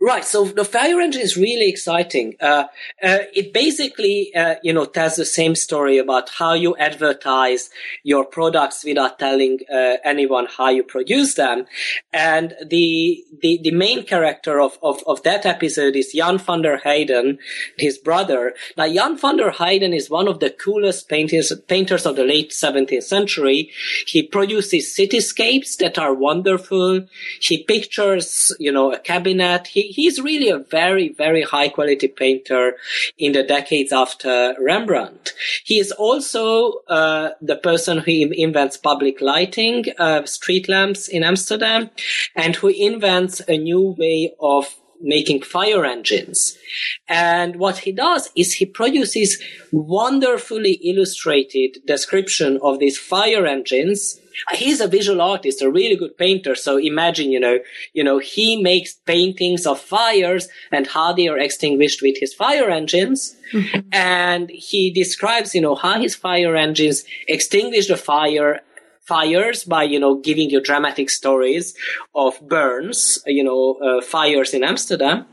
Right. So the fire engine is really exciting. Uh, uh, it basically, uh, you know, tells the same story about how you advertise your products without telling uh, anyone how you produce them. And the the, the main character of, of, of that episode is Jan van der Heyden, his brother. Now, Jan van der Heyden is one of the coolest painters painters of the late 17th century. He produces cityscapes that are wonderful. He pictures, you know, a cabinet. He he's really a very, very high quality painter in the decades after Rembrandt. He is also uh, the person who invents public lighting, uh, street lamps in Amsterdam, and who invents a new way of making fire engines. And what he does is he produces wonderfully illustrated description of these fire engines he's a visual artist, a really good painter. So imagine, you know, you know, he makes paintings of fires and how they are extinguished with his fire engines. Mm-hmm. And he describes, you know, how his fire engines extinguish the fire fires by you know giving you dramatic stories of burns you know uh, fires in amsterdam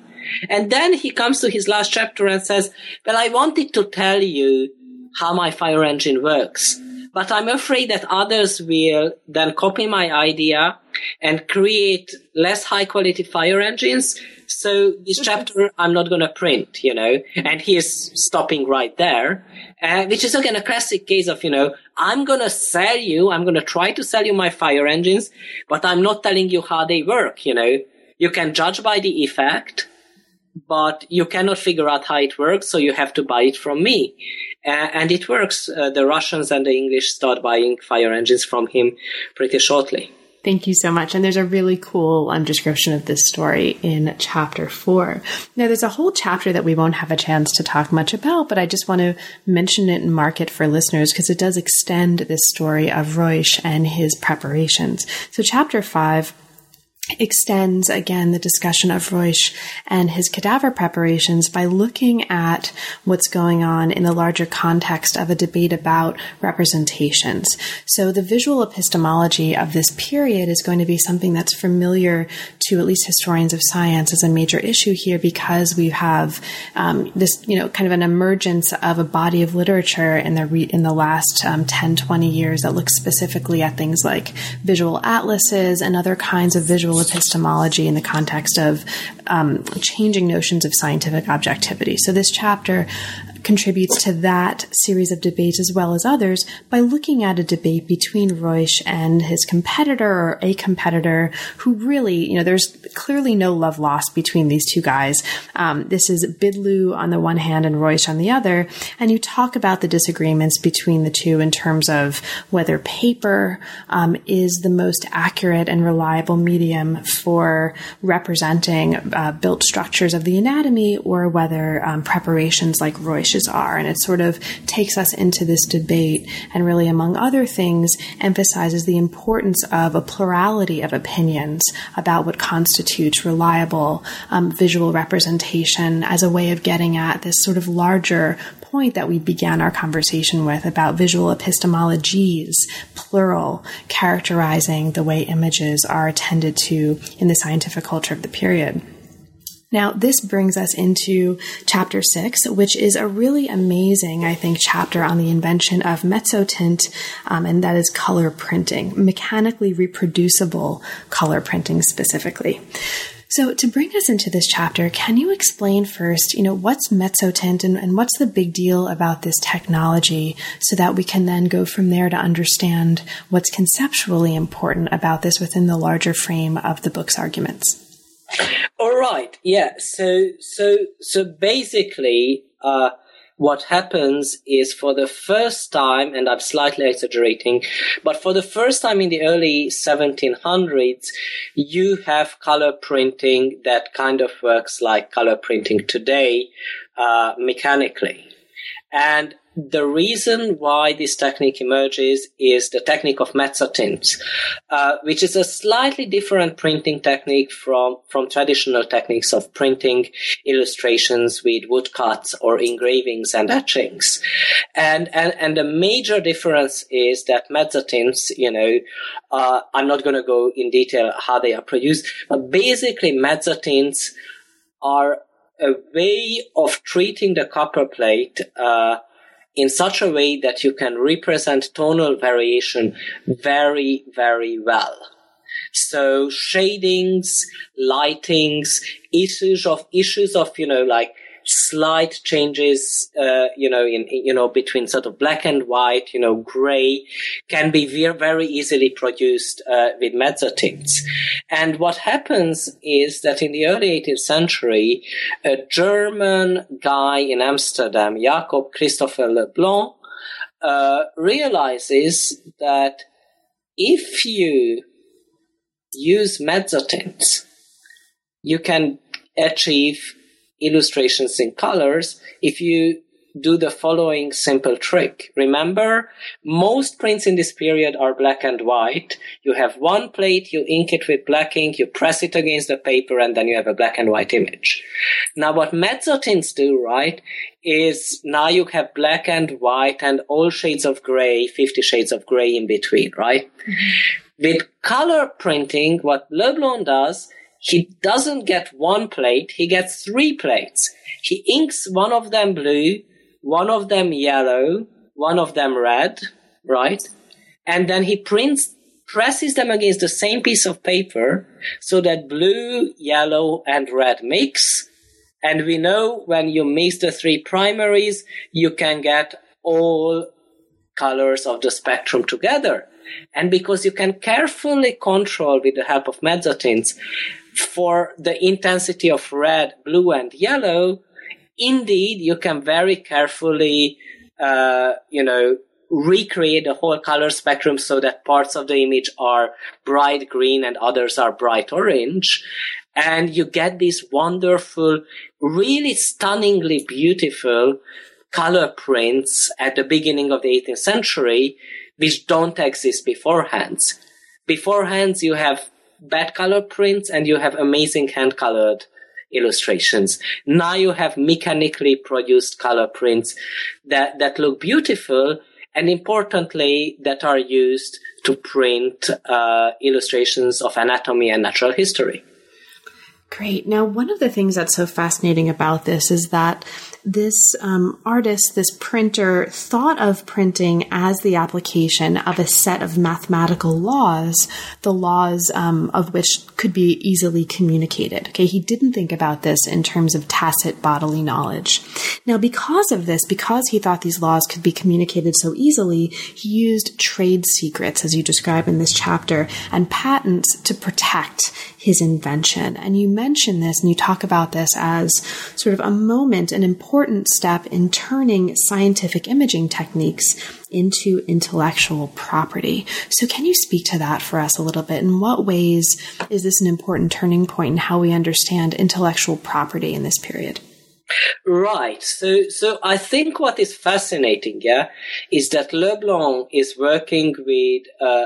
and then he comes to his last chapter and says well i wanted to tell you how my fire engine works but i'm afraid that others will then copy my idea and create less high quality fire engines so this chapter I'm not going to print, you know, and he is stopping right there, uh, which is again a classic case of, you know, I'm going to sell you, I'm going to try to sell you my fire engines, but I'm not telling you how they work, you know. You can judge by the effect, but you cannot figure out how it works, so you have to buy it from me. And it works. Uh, the Russians and the English start buying fire engines from him pretty shortly.
Thank you so much. And there's a really cool um, description of this story in chapter four. Now, there's a whole chapter that we won't have a chance to talk much about, but I just want to mention it and mark it for listeners because it does extend this story of Ruysch and his preparations. So, chapter five extends again the discussion of Ruysch and his cadaver preparations by looking at what's going on in the larger context of a debate about representations. So the visual epistemology of this period is going to be something that's familiar to at least historians of science as a major issue here because we have um, this, you know, kind of an emergence of a body of literature in the re- in the last um, 10, 20 years that looks specifically at things like visual atlases and other kinds of visual epistemology in the context of um, changing notions of scientific objectivity. So this chapter contributes to that series of debates as well as others by looking at a debate between Ruysch and his competitor or a competitor who really, you know, there's clearly no love lost between these two guys. Um, this is Bidloo on the one hand and Ruysch on the other. And you talk about the disagreements between the two in terms of whether paper um, is the most accurate and reliable medium for representing uh, built structures of the anatomy or whether um, preparations like Are. And it sort of takes us into this debate and really, among other things, emphasizes the importance of a plurality of opinions about what constitutes reliable um, visual representation as a way of getting at this sort of larger point that we began our conversation with about visual epistemologies, plural, characterizing the way images are attended to in the scientific culture of the period. Now, this brings us into chapter six, which is a really amazing, I think, chapter on the invention of mezzotint, um, and that is color printing, mechanically reproducible color printing specifically. So, to bring us into this chapter, can you explain first, you know, what's mezzotint and, and what's the big deal about this technology so that we can then go from there to understand what's conceptually important about this within the larger frame of the book's arguments?
All right. Yeah. So, so, so basically, uh, what happens is for the first time, and I'm slightly exaggerating, but for the first time in the early 1700s, you have color printing that kind of works like color printing today, uh, mechanically. And the reason why this technique emerges is the technique of mezzotints, uh, which is a slightly different printing technique from, from traditional techniques of printing illustrations with woodcuts or engravings and etchings. And, and, and the major difference is that mezzotints, you know, uh, I'm not going to go in detail how they are produced, but basically mezzotints are a way of treating the copper plate, uh, in such a way that you can represent tonal variation very, very well. So shadings, lightings, issues of issues of you know like slight changes, uh, you know, in, you know, between sort of black and white, you know, gray can be very, easily produced, uh, with mezzotints. And what happens is that in the early 18th century, a German guy in Amsterdam, Jakob Christopher Le Blon, uh, realizes that if you use mezzotints, you can achieve illustrations in colors if you do the following simple trick. Remember, most prints in this period are black and white. You have one plate, you ink it with black ink, you press it against the paper, and then you have a black and white image. Now, what mezzotints do, right, is now you have black and white and all shades of gray, 50 shades of gray in between, right? Mm-hmm. With color printing, what Le Blon does, he doesn't get one plate, he gets three plates. He inks one of them blue, one of them yellow, one of them red, right? And then he prints, presses them against the same piece of paper so that blue, yellow, and red mix. And we know when you mix the three primaries, you can get all colors of the spectrum together. And because you can carefully control with the help of mezzotints for the intensity of red, blue, and yellow, indeed you can very carefully, uh, you know, recreate the whole color spectrum so that parts of the image are bright green and others are bright orange. And you get these wonderful, really stunningly beautiful color prints at the beginning of the 18th century, which don't exist beforehand. Beforehand, you have bad color prints and you have amazing hand colored illustrations. Now you have mechanically produced color prints that, that look beautiful and importantly that are used to print uh, illustrations of anatomy and natural history.
Great. Now, one of the things that's so fascinating about this is that this um, artist, this printer, thought of printing as the application of a set of mathematical laws, the laws um, of which could be easily communicated. Okay, he didn't think about this in terms of tacit bodily knowledge. Now, because of this, because he thought these laws could be communicated so easily, he used trade secrets, as you describe in this chapter, and patents to protect his invention. And you mention this and you talk about this as sort of a moment, an important step in turning scientific imaging techniques into intellectual property. So can you speak to that for us a little bit? In what ways is this an important turning point in how we understand intellectual property in this period?
Right. So, so I think what is fascinating, yeah, is that Le Blon is working with uh,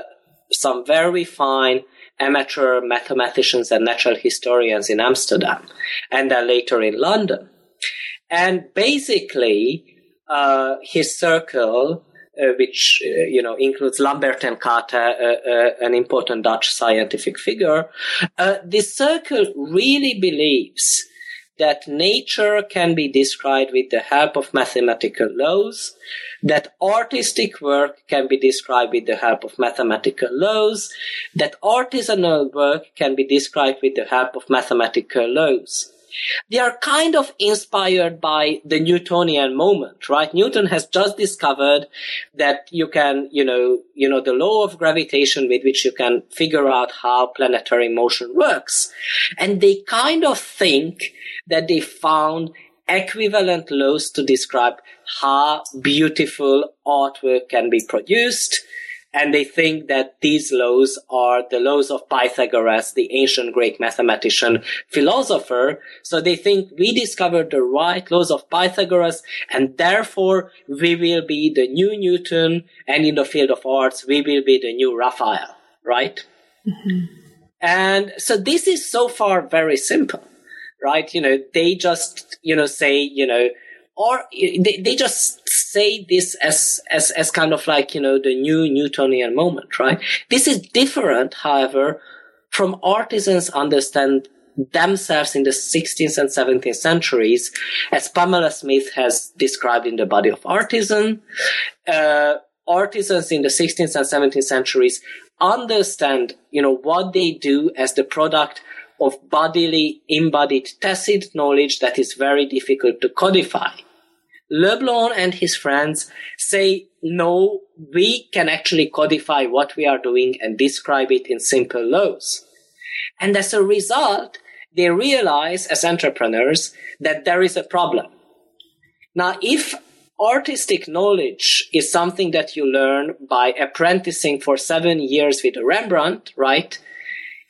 some very fine amateur mathematicians and natural historians in Amsterdam, and then later in London. And basically, uh, his circle, uh, which uh, you know includes Lambert ten Kate, uh, uh, an important Dutch scientific figure, uh, this circle really believes that nature can be described with the help of mathematical laws, that artistic work can be described with the help of mathematical laws, that artisanal work can be described with the help of mathematical laws. They are kind of inspired by the Newtonian moment, right? Newton has just discovered that you can, you know, you know, the law of gravitation with which you can figure out how planetary motion works. And they kind of think that they found equivalent laws to describe how beautiful artwork can be produced. And they think that these laws are the laws of Pythagoras, the ancient Greek mathematician philosopher. So they think we discovered the right laws of Pythagoras and therefore we will be the new Newton and in the field of arts, we will be the new Raphael, right? Mm-hmm. And so this is so far very simple right? You know, they just, you know, say, you know, or they, they just say this as, as, as kind of like, you know, the new Newtonian moment, right? This is different, however, from artisans understand themselves in the 16th and 17th centuries, as Pamela Smith has described in the body of artisan. Uh, artisans in the 16th and 17th centuries understand, you know, what they do as the product of bodily embodied tacit knowledge that is very difficult to codify. Le Blon and his friends say, no, we can actually codify what we are doing and describe it in simple laws. And as a result, they realize as entrepreneurs that there is a problem. Now, if artistic knowledge is something that you learn by apprenticing for seven years with a Rembrandt, right?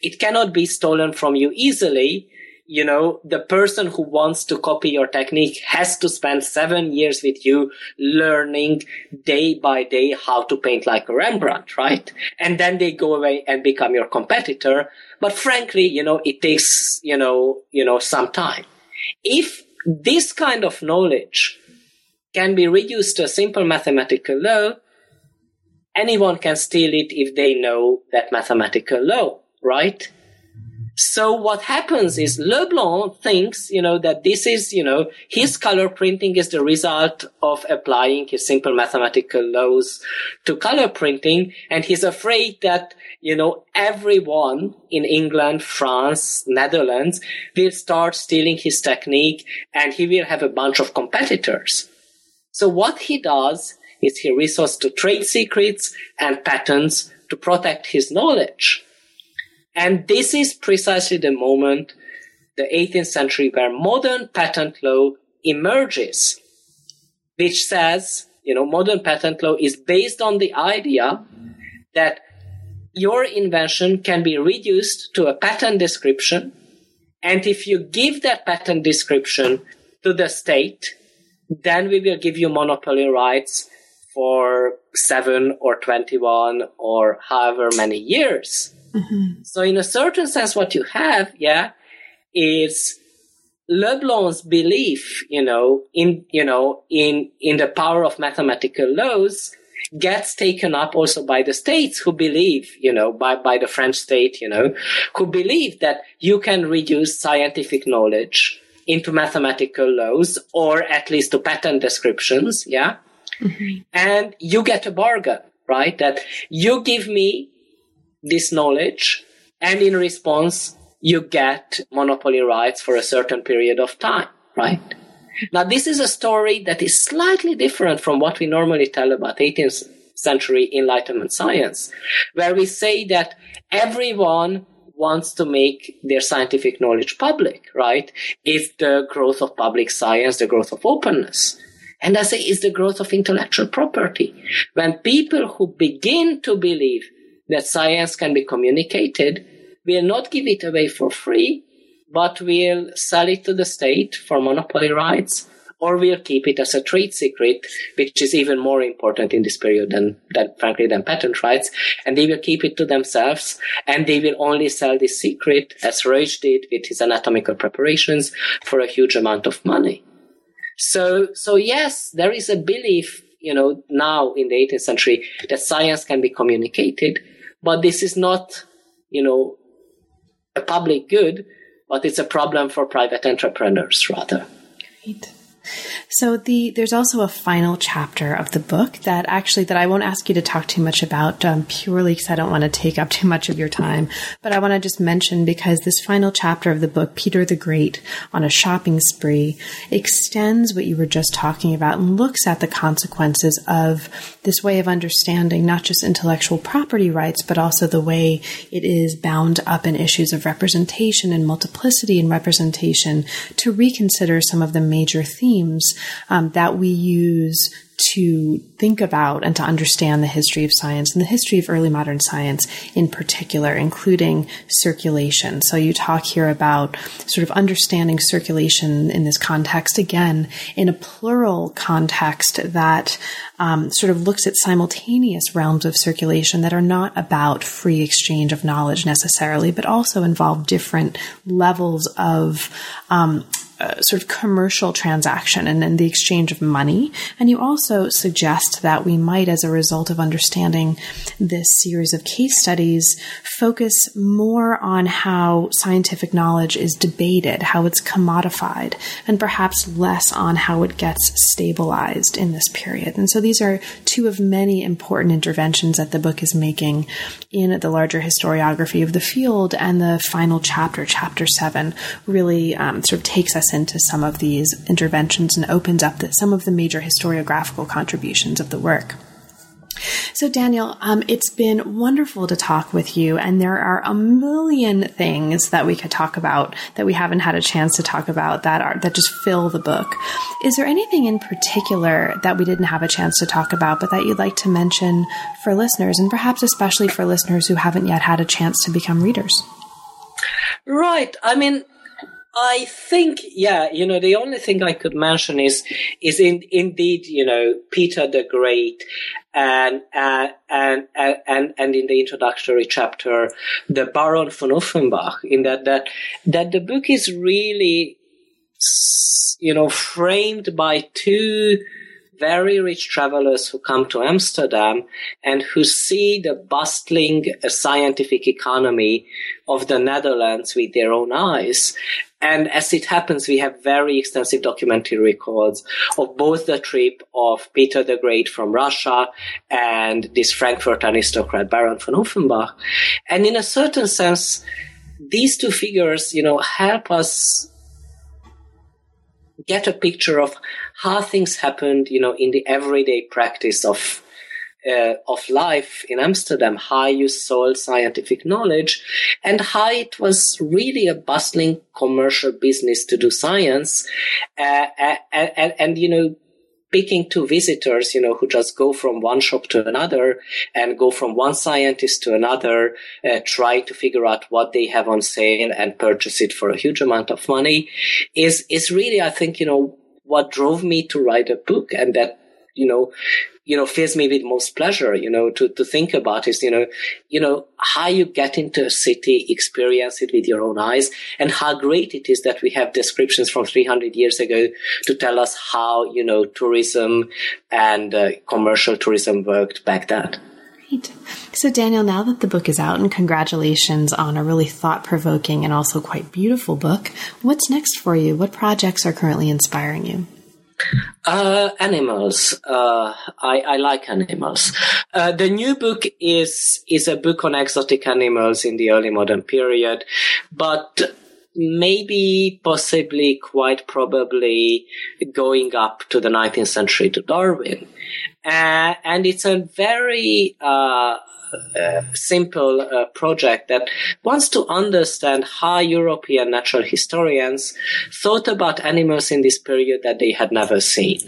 It cannot be stolen from you easily. You know, the person who wants to copy your technique has to spend seven years with you learning day by day how to paint like a Rembrandt, right? And then they go away and become your competitor. But frankly, you know, it takes, you know, you know, some time. If this kind of knowledge can be reduced to a simple mathematical law, anyone can steal it if they know that mathematical law, right? So what happens is Le Blon thinks, you know, that this is, you know, his color printing is the result of applying his simple mathematical laws to color printing. And he's afraid that, you know, everyone in England, France, Netherlands will start stealing his technique and he will have a bunch of competitors. So what he does is he resorts to trade secrets and patents to protect his knowledge. And this is precisely the moment, the 18th century, where modern patent law emerges, which says, you know, modern patent law is based on the idea that your invention can be reduced to a patent description. And if you give that patent description to the state, then we will give you monopoly rights for seven or 21 or however many years. Mm-hmm. So in a certain sense, what you have, yeah, is Le Blon's belief, you know, in, you know, in, in the power of mathematical laws gets taken up also by the states who believe, you know, by, by the French state, you know, who believe that you can reduce scientific knowledge into mathematical laws or at least to patent descriptions. Yeah. Mm-hmm. And you get a bargain, right? That you give me this knowledge, and in response, you get monopoly rights for a certain period of time, right? Now, this is a story that is slightly different from what we normally tell about 18th century Enlightenment science, where we say that everyone wants to make their scientific knowledge public, right? It's the growth of public science, the growth of openness. And I say it's the growth of intellectual property. When people who begin to believe that science can be communicated, we'll not give it away for free, but we'll sell it to the state for monopoly rights, or we'll keep it as a trade secret, which is even more important in this period than, than frankly, than patent rights. And they will keep it to themselves, and they will only sell this secret, as Ruysch did with his anatomical preparations, for a huge amount of money. So, so yes, there is a belief, you know, now in the 18th century that science can be communicated, but this is not, you know, a public good, but it's a problem for private entrepreneurs rather.
Great. So the there's also a final chapter of the book that actually that I won't ask you to talk too much about um, purely because I don't want to take up too much of your time, but I want to just mention because this final chapter of the book, Peter the Great on a shopping spree, extends what you were just talking about and looks at the consequences of this way of understanding not just intellectual property rights, but also the way it is bound up in issues of representation and multiplicity and representation to reconsider some of the major themes um, that we use to think about and to understand the history of science and the history of early modern science in particular, including circulation. So you talk here about sort of understanding circulation in this context, again, in a plural context that um, sort of looks at simultaneous realms of circulation that are not about free exchange of knowledge necessarily, but also involve different levels of um, uh, sort of commercial transaction and, and the exchange of money. And you also suggest that we might, as a result of understanding this series of case studies, focus more on how scientific knowledge is debated, how it's commodified, and perhaps less on how it gets stabilized in this period. And so these are two of many important interventions that the book is making in the larger historiography of the field. And the final chapter, chapter seven, really um, sort of takes us into some of these interventions and opens up the, some of the major historiographical contributions of the work. So, Daniel, um, it's been wonderful to talk with you, and there are a million things that we could talk about that we haven't had a chance to talk about that are that just fill the book. Is there anything in particular that we didn't have a chance to talk about, but that you'd like to mention for listeners, and perhaps especially for listeners who haven't yet had a chance to become readers?
Right. I mean, I think, yeah, you know, the only thing I could mention is, is in, indeed, you know, Peter the Great and, uh, and, and, and, and in the introductory chapter, the Baron von Uffenbach, in that, that, that the book is really, you know, framed by two, very rich travelers who come to Amsterdam and who see the bustling scientific economy of the Netherlands with their own eyes. And as it happens, we have very extensive documentary records of both the trip of Peter the Great from Russia and this Frankfurt aristocrat Baron von Uffenbach. And in a certain sense, these two figures, you know, help us get a picture of how things happened, you know, in the everyday practice of uh, of life in Amsterdam, how you sold scientific knowledge, and how it was really a bustling commercial business to do science, uh, and, and, and you know speaking to visitors, you know, who just go from one shop to another and go from one scientist to another, uh, try to figure out what they have on sale and purchase it for a huge amount of money is, is really, I think, you know, what drove me to write a book and that, you know, you know, fills me with most pleasure, you know, to, to think about is, you know, you know, how you get into a city, experience it with your own eyes, and how great it is that we have descriptions from 300 years ago to tell us how, you know, tourism and uh, commercial tourism worked back then.
Great. So, Daniel, now that the book is out, and congratulations on a really thought provoking and also quite beautiful book, what's next for you? What projects are currently inspiring you?
Uh, animals. Uh, I, I like animals. Uh, the new book is is a book on exotic animals in the early modern period, but maybe possibly quite probably going up to the 19th century to Darwin. Uh, and it's a very uh, uh, simple uh, project that wants to understand how European natural historians thought about animals in this period that they had never seen.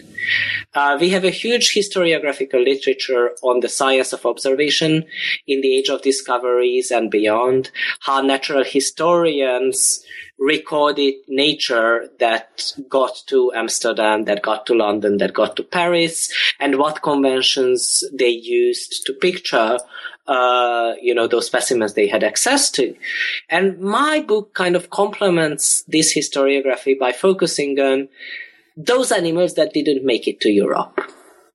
Uh, we have a huge historiographical literature on the science of observation in the age of discoveries and beyond, how natural historians recorded nature that got to Amsterdam, that got to London, that got to Paris, and what conventions they used to picture uh, you know, those specimens they had access to. And my book kind of complements this historiography by focusing on those animals that didn't make it to Europe,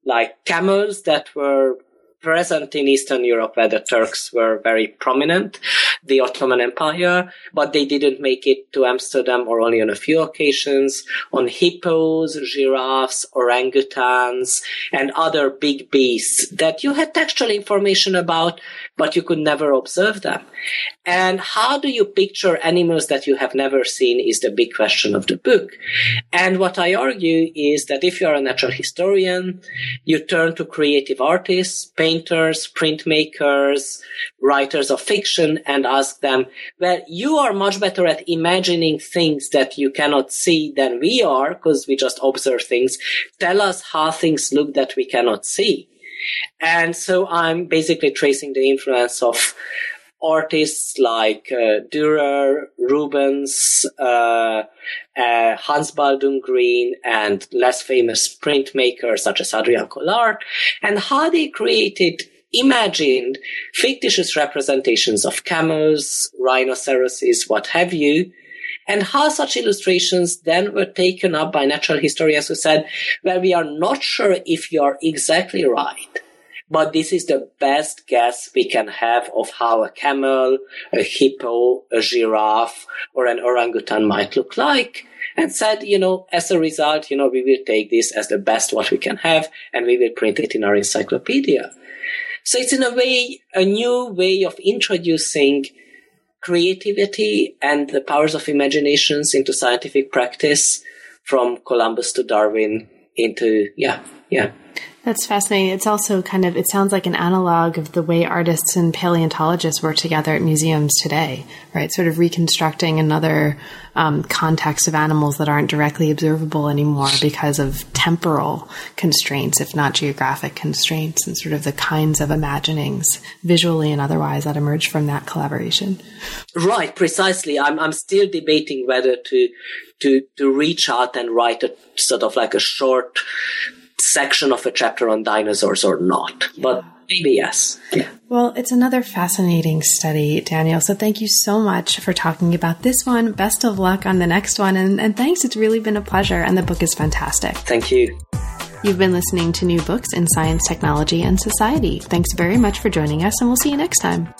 like camels that were present in Eastern Europe where the Turks were very prominent, the Ottoman Empire, but they didn't make it to Amsterdam or only on a few occasions, on hippos, giraffes, orangutans, and other big beasts that you had textual information about, but you could never observe them. And how do you picture animals that you have never seen is the big question of the book. And what I argue is that if you are a natural historian, you turn to creative artists, painters, printmakers, writers of fiction and ask them, well, you are much better at imagining things that you cannot see than we are because we just observe things. Tell us how things look that we cannot see. And so I'm basically tracing the influence of artists like uh, Dürer, Rubens, uh, uh, Hans Baldung Grien, and less famous printmakers such as Adriaen Collaert, and how they created imagined fictitious representations of camels, rhinoceroses, what have you, and how such illustrations then were taken up by natural historians who said, well, we are not sure if you're exactly right. But this is the best guess we can have of how a camel, a hippo, a giraffe, or an orangutan might look like. And said, you know, as a result, you know, we will take this as the best what we can have and we will print it in our encyclopedia. So it's in a way a new way of introducing creativity and the powers of imaginations into scientific practice from Columbus to Darwin into, yeah, yeah.
That's fascinating. It's also kind of, it sounds like an analog of the way artists and paleontologists work together at museums today, right? Sort of reconstructing another um, context of animals that aren't directly observable anymore because of temporal constraints, if not geographic constraints, and sort of the kinds of imaginings, visually and otherwise, that emerge from that collaboration.
Right, precisely. I'm, I'm still debating whether to, to, to reach out and write a sort of like a short section of a chapter on dinosaurs or not. Yeah. But maybe yes. Yeah.
Well, it's another fascinating study, Daniel. So thank you so much for talking about this one. Best of luck on the next one. And, and thanks. It's really been a pleasure. And the book is fantastic.
Thank you.
You've been listening to New Books in Science, Technology, and Society. Thanks very much for joining us, and we'll see you next time.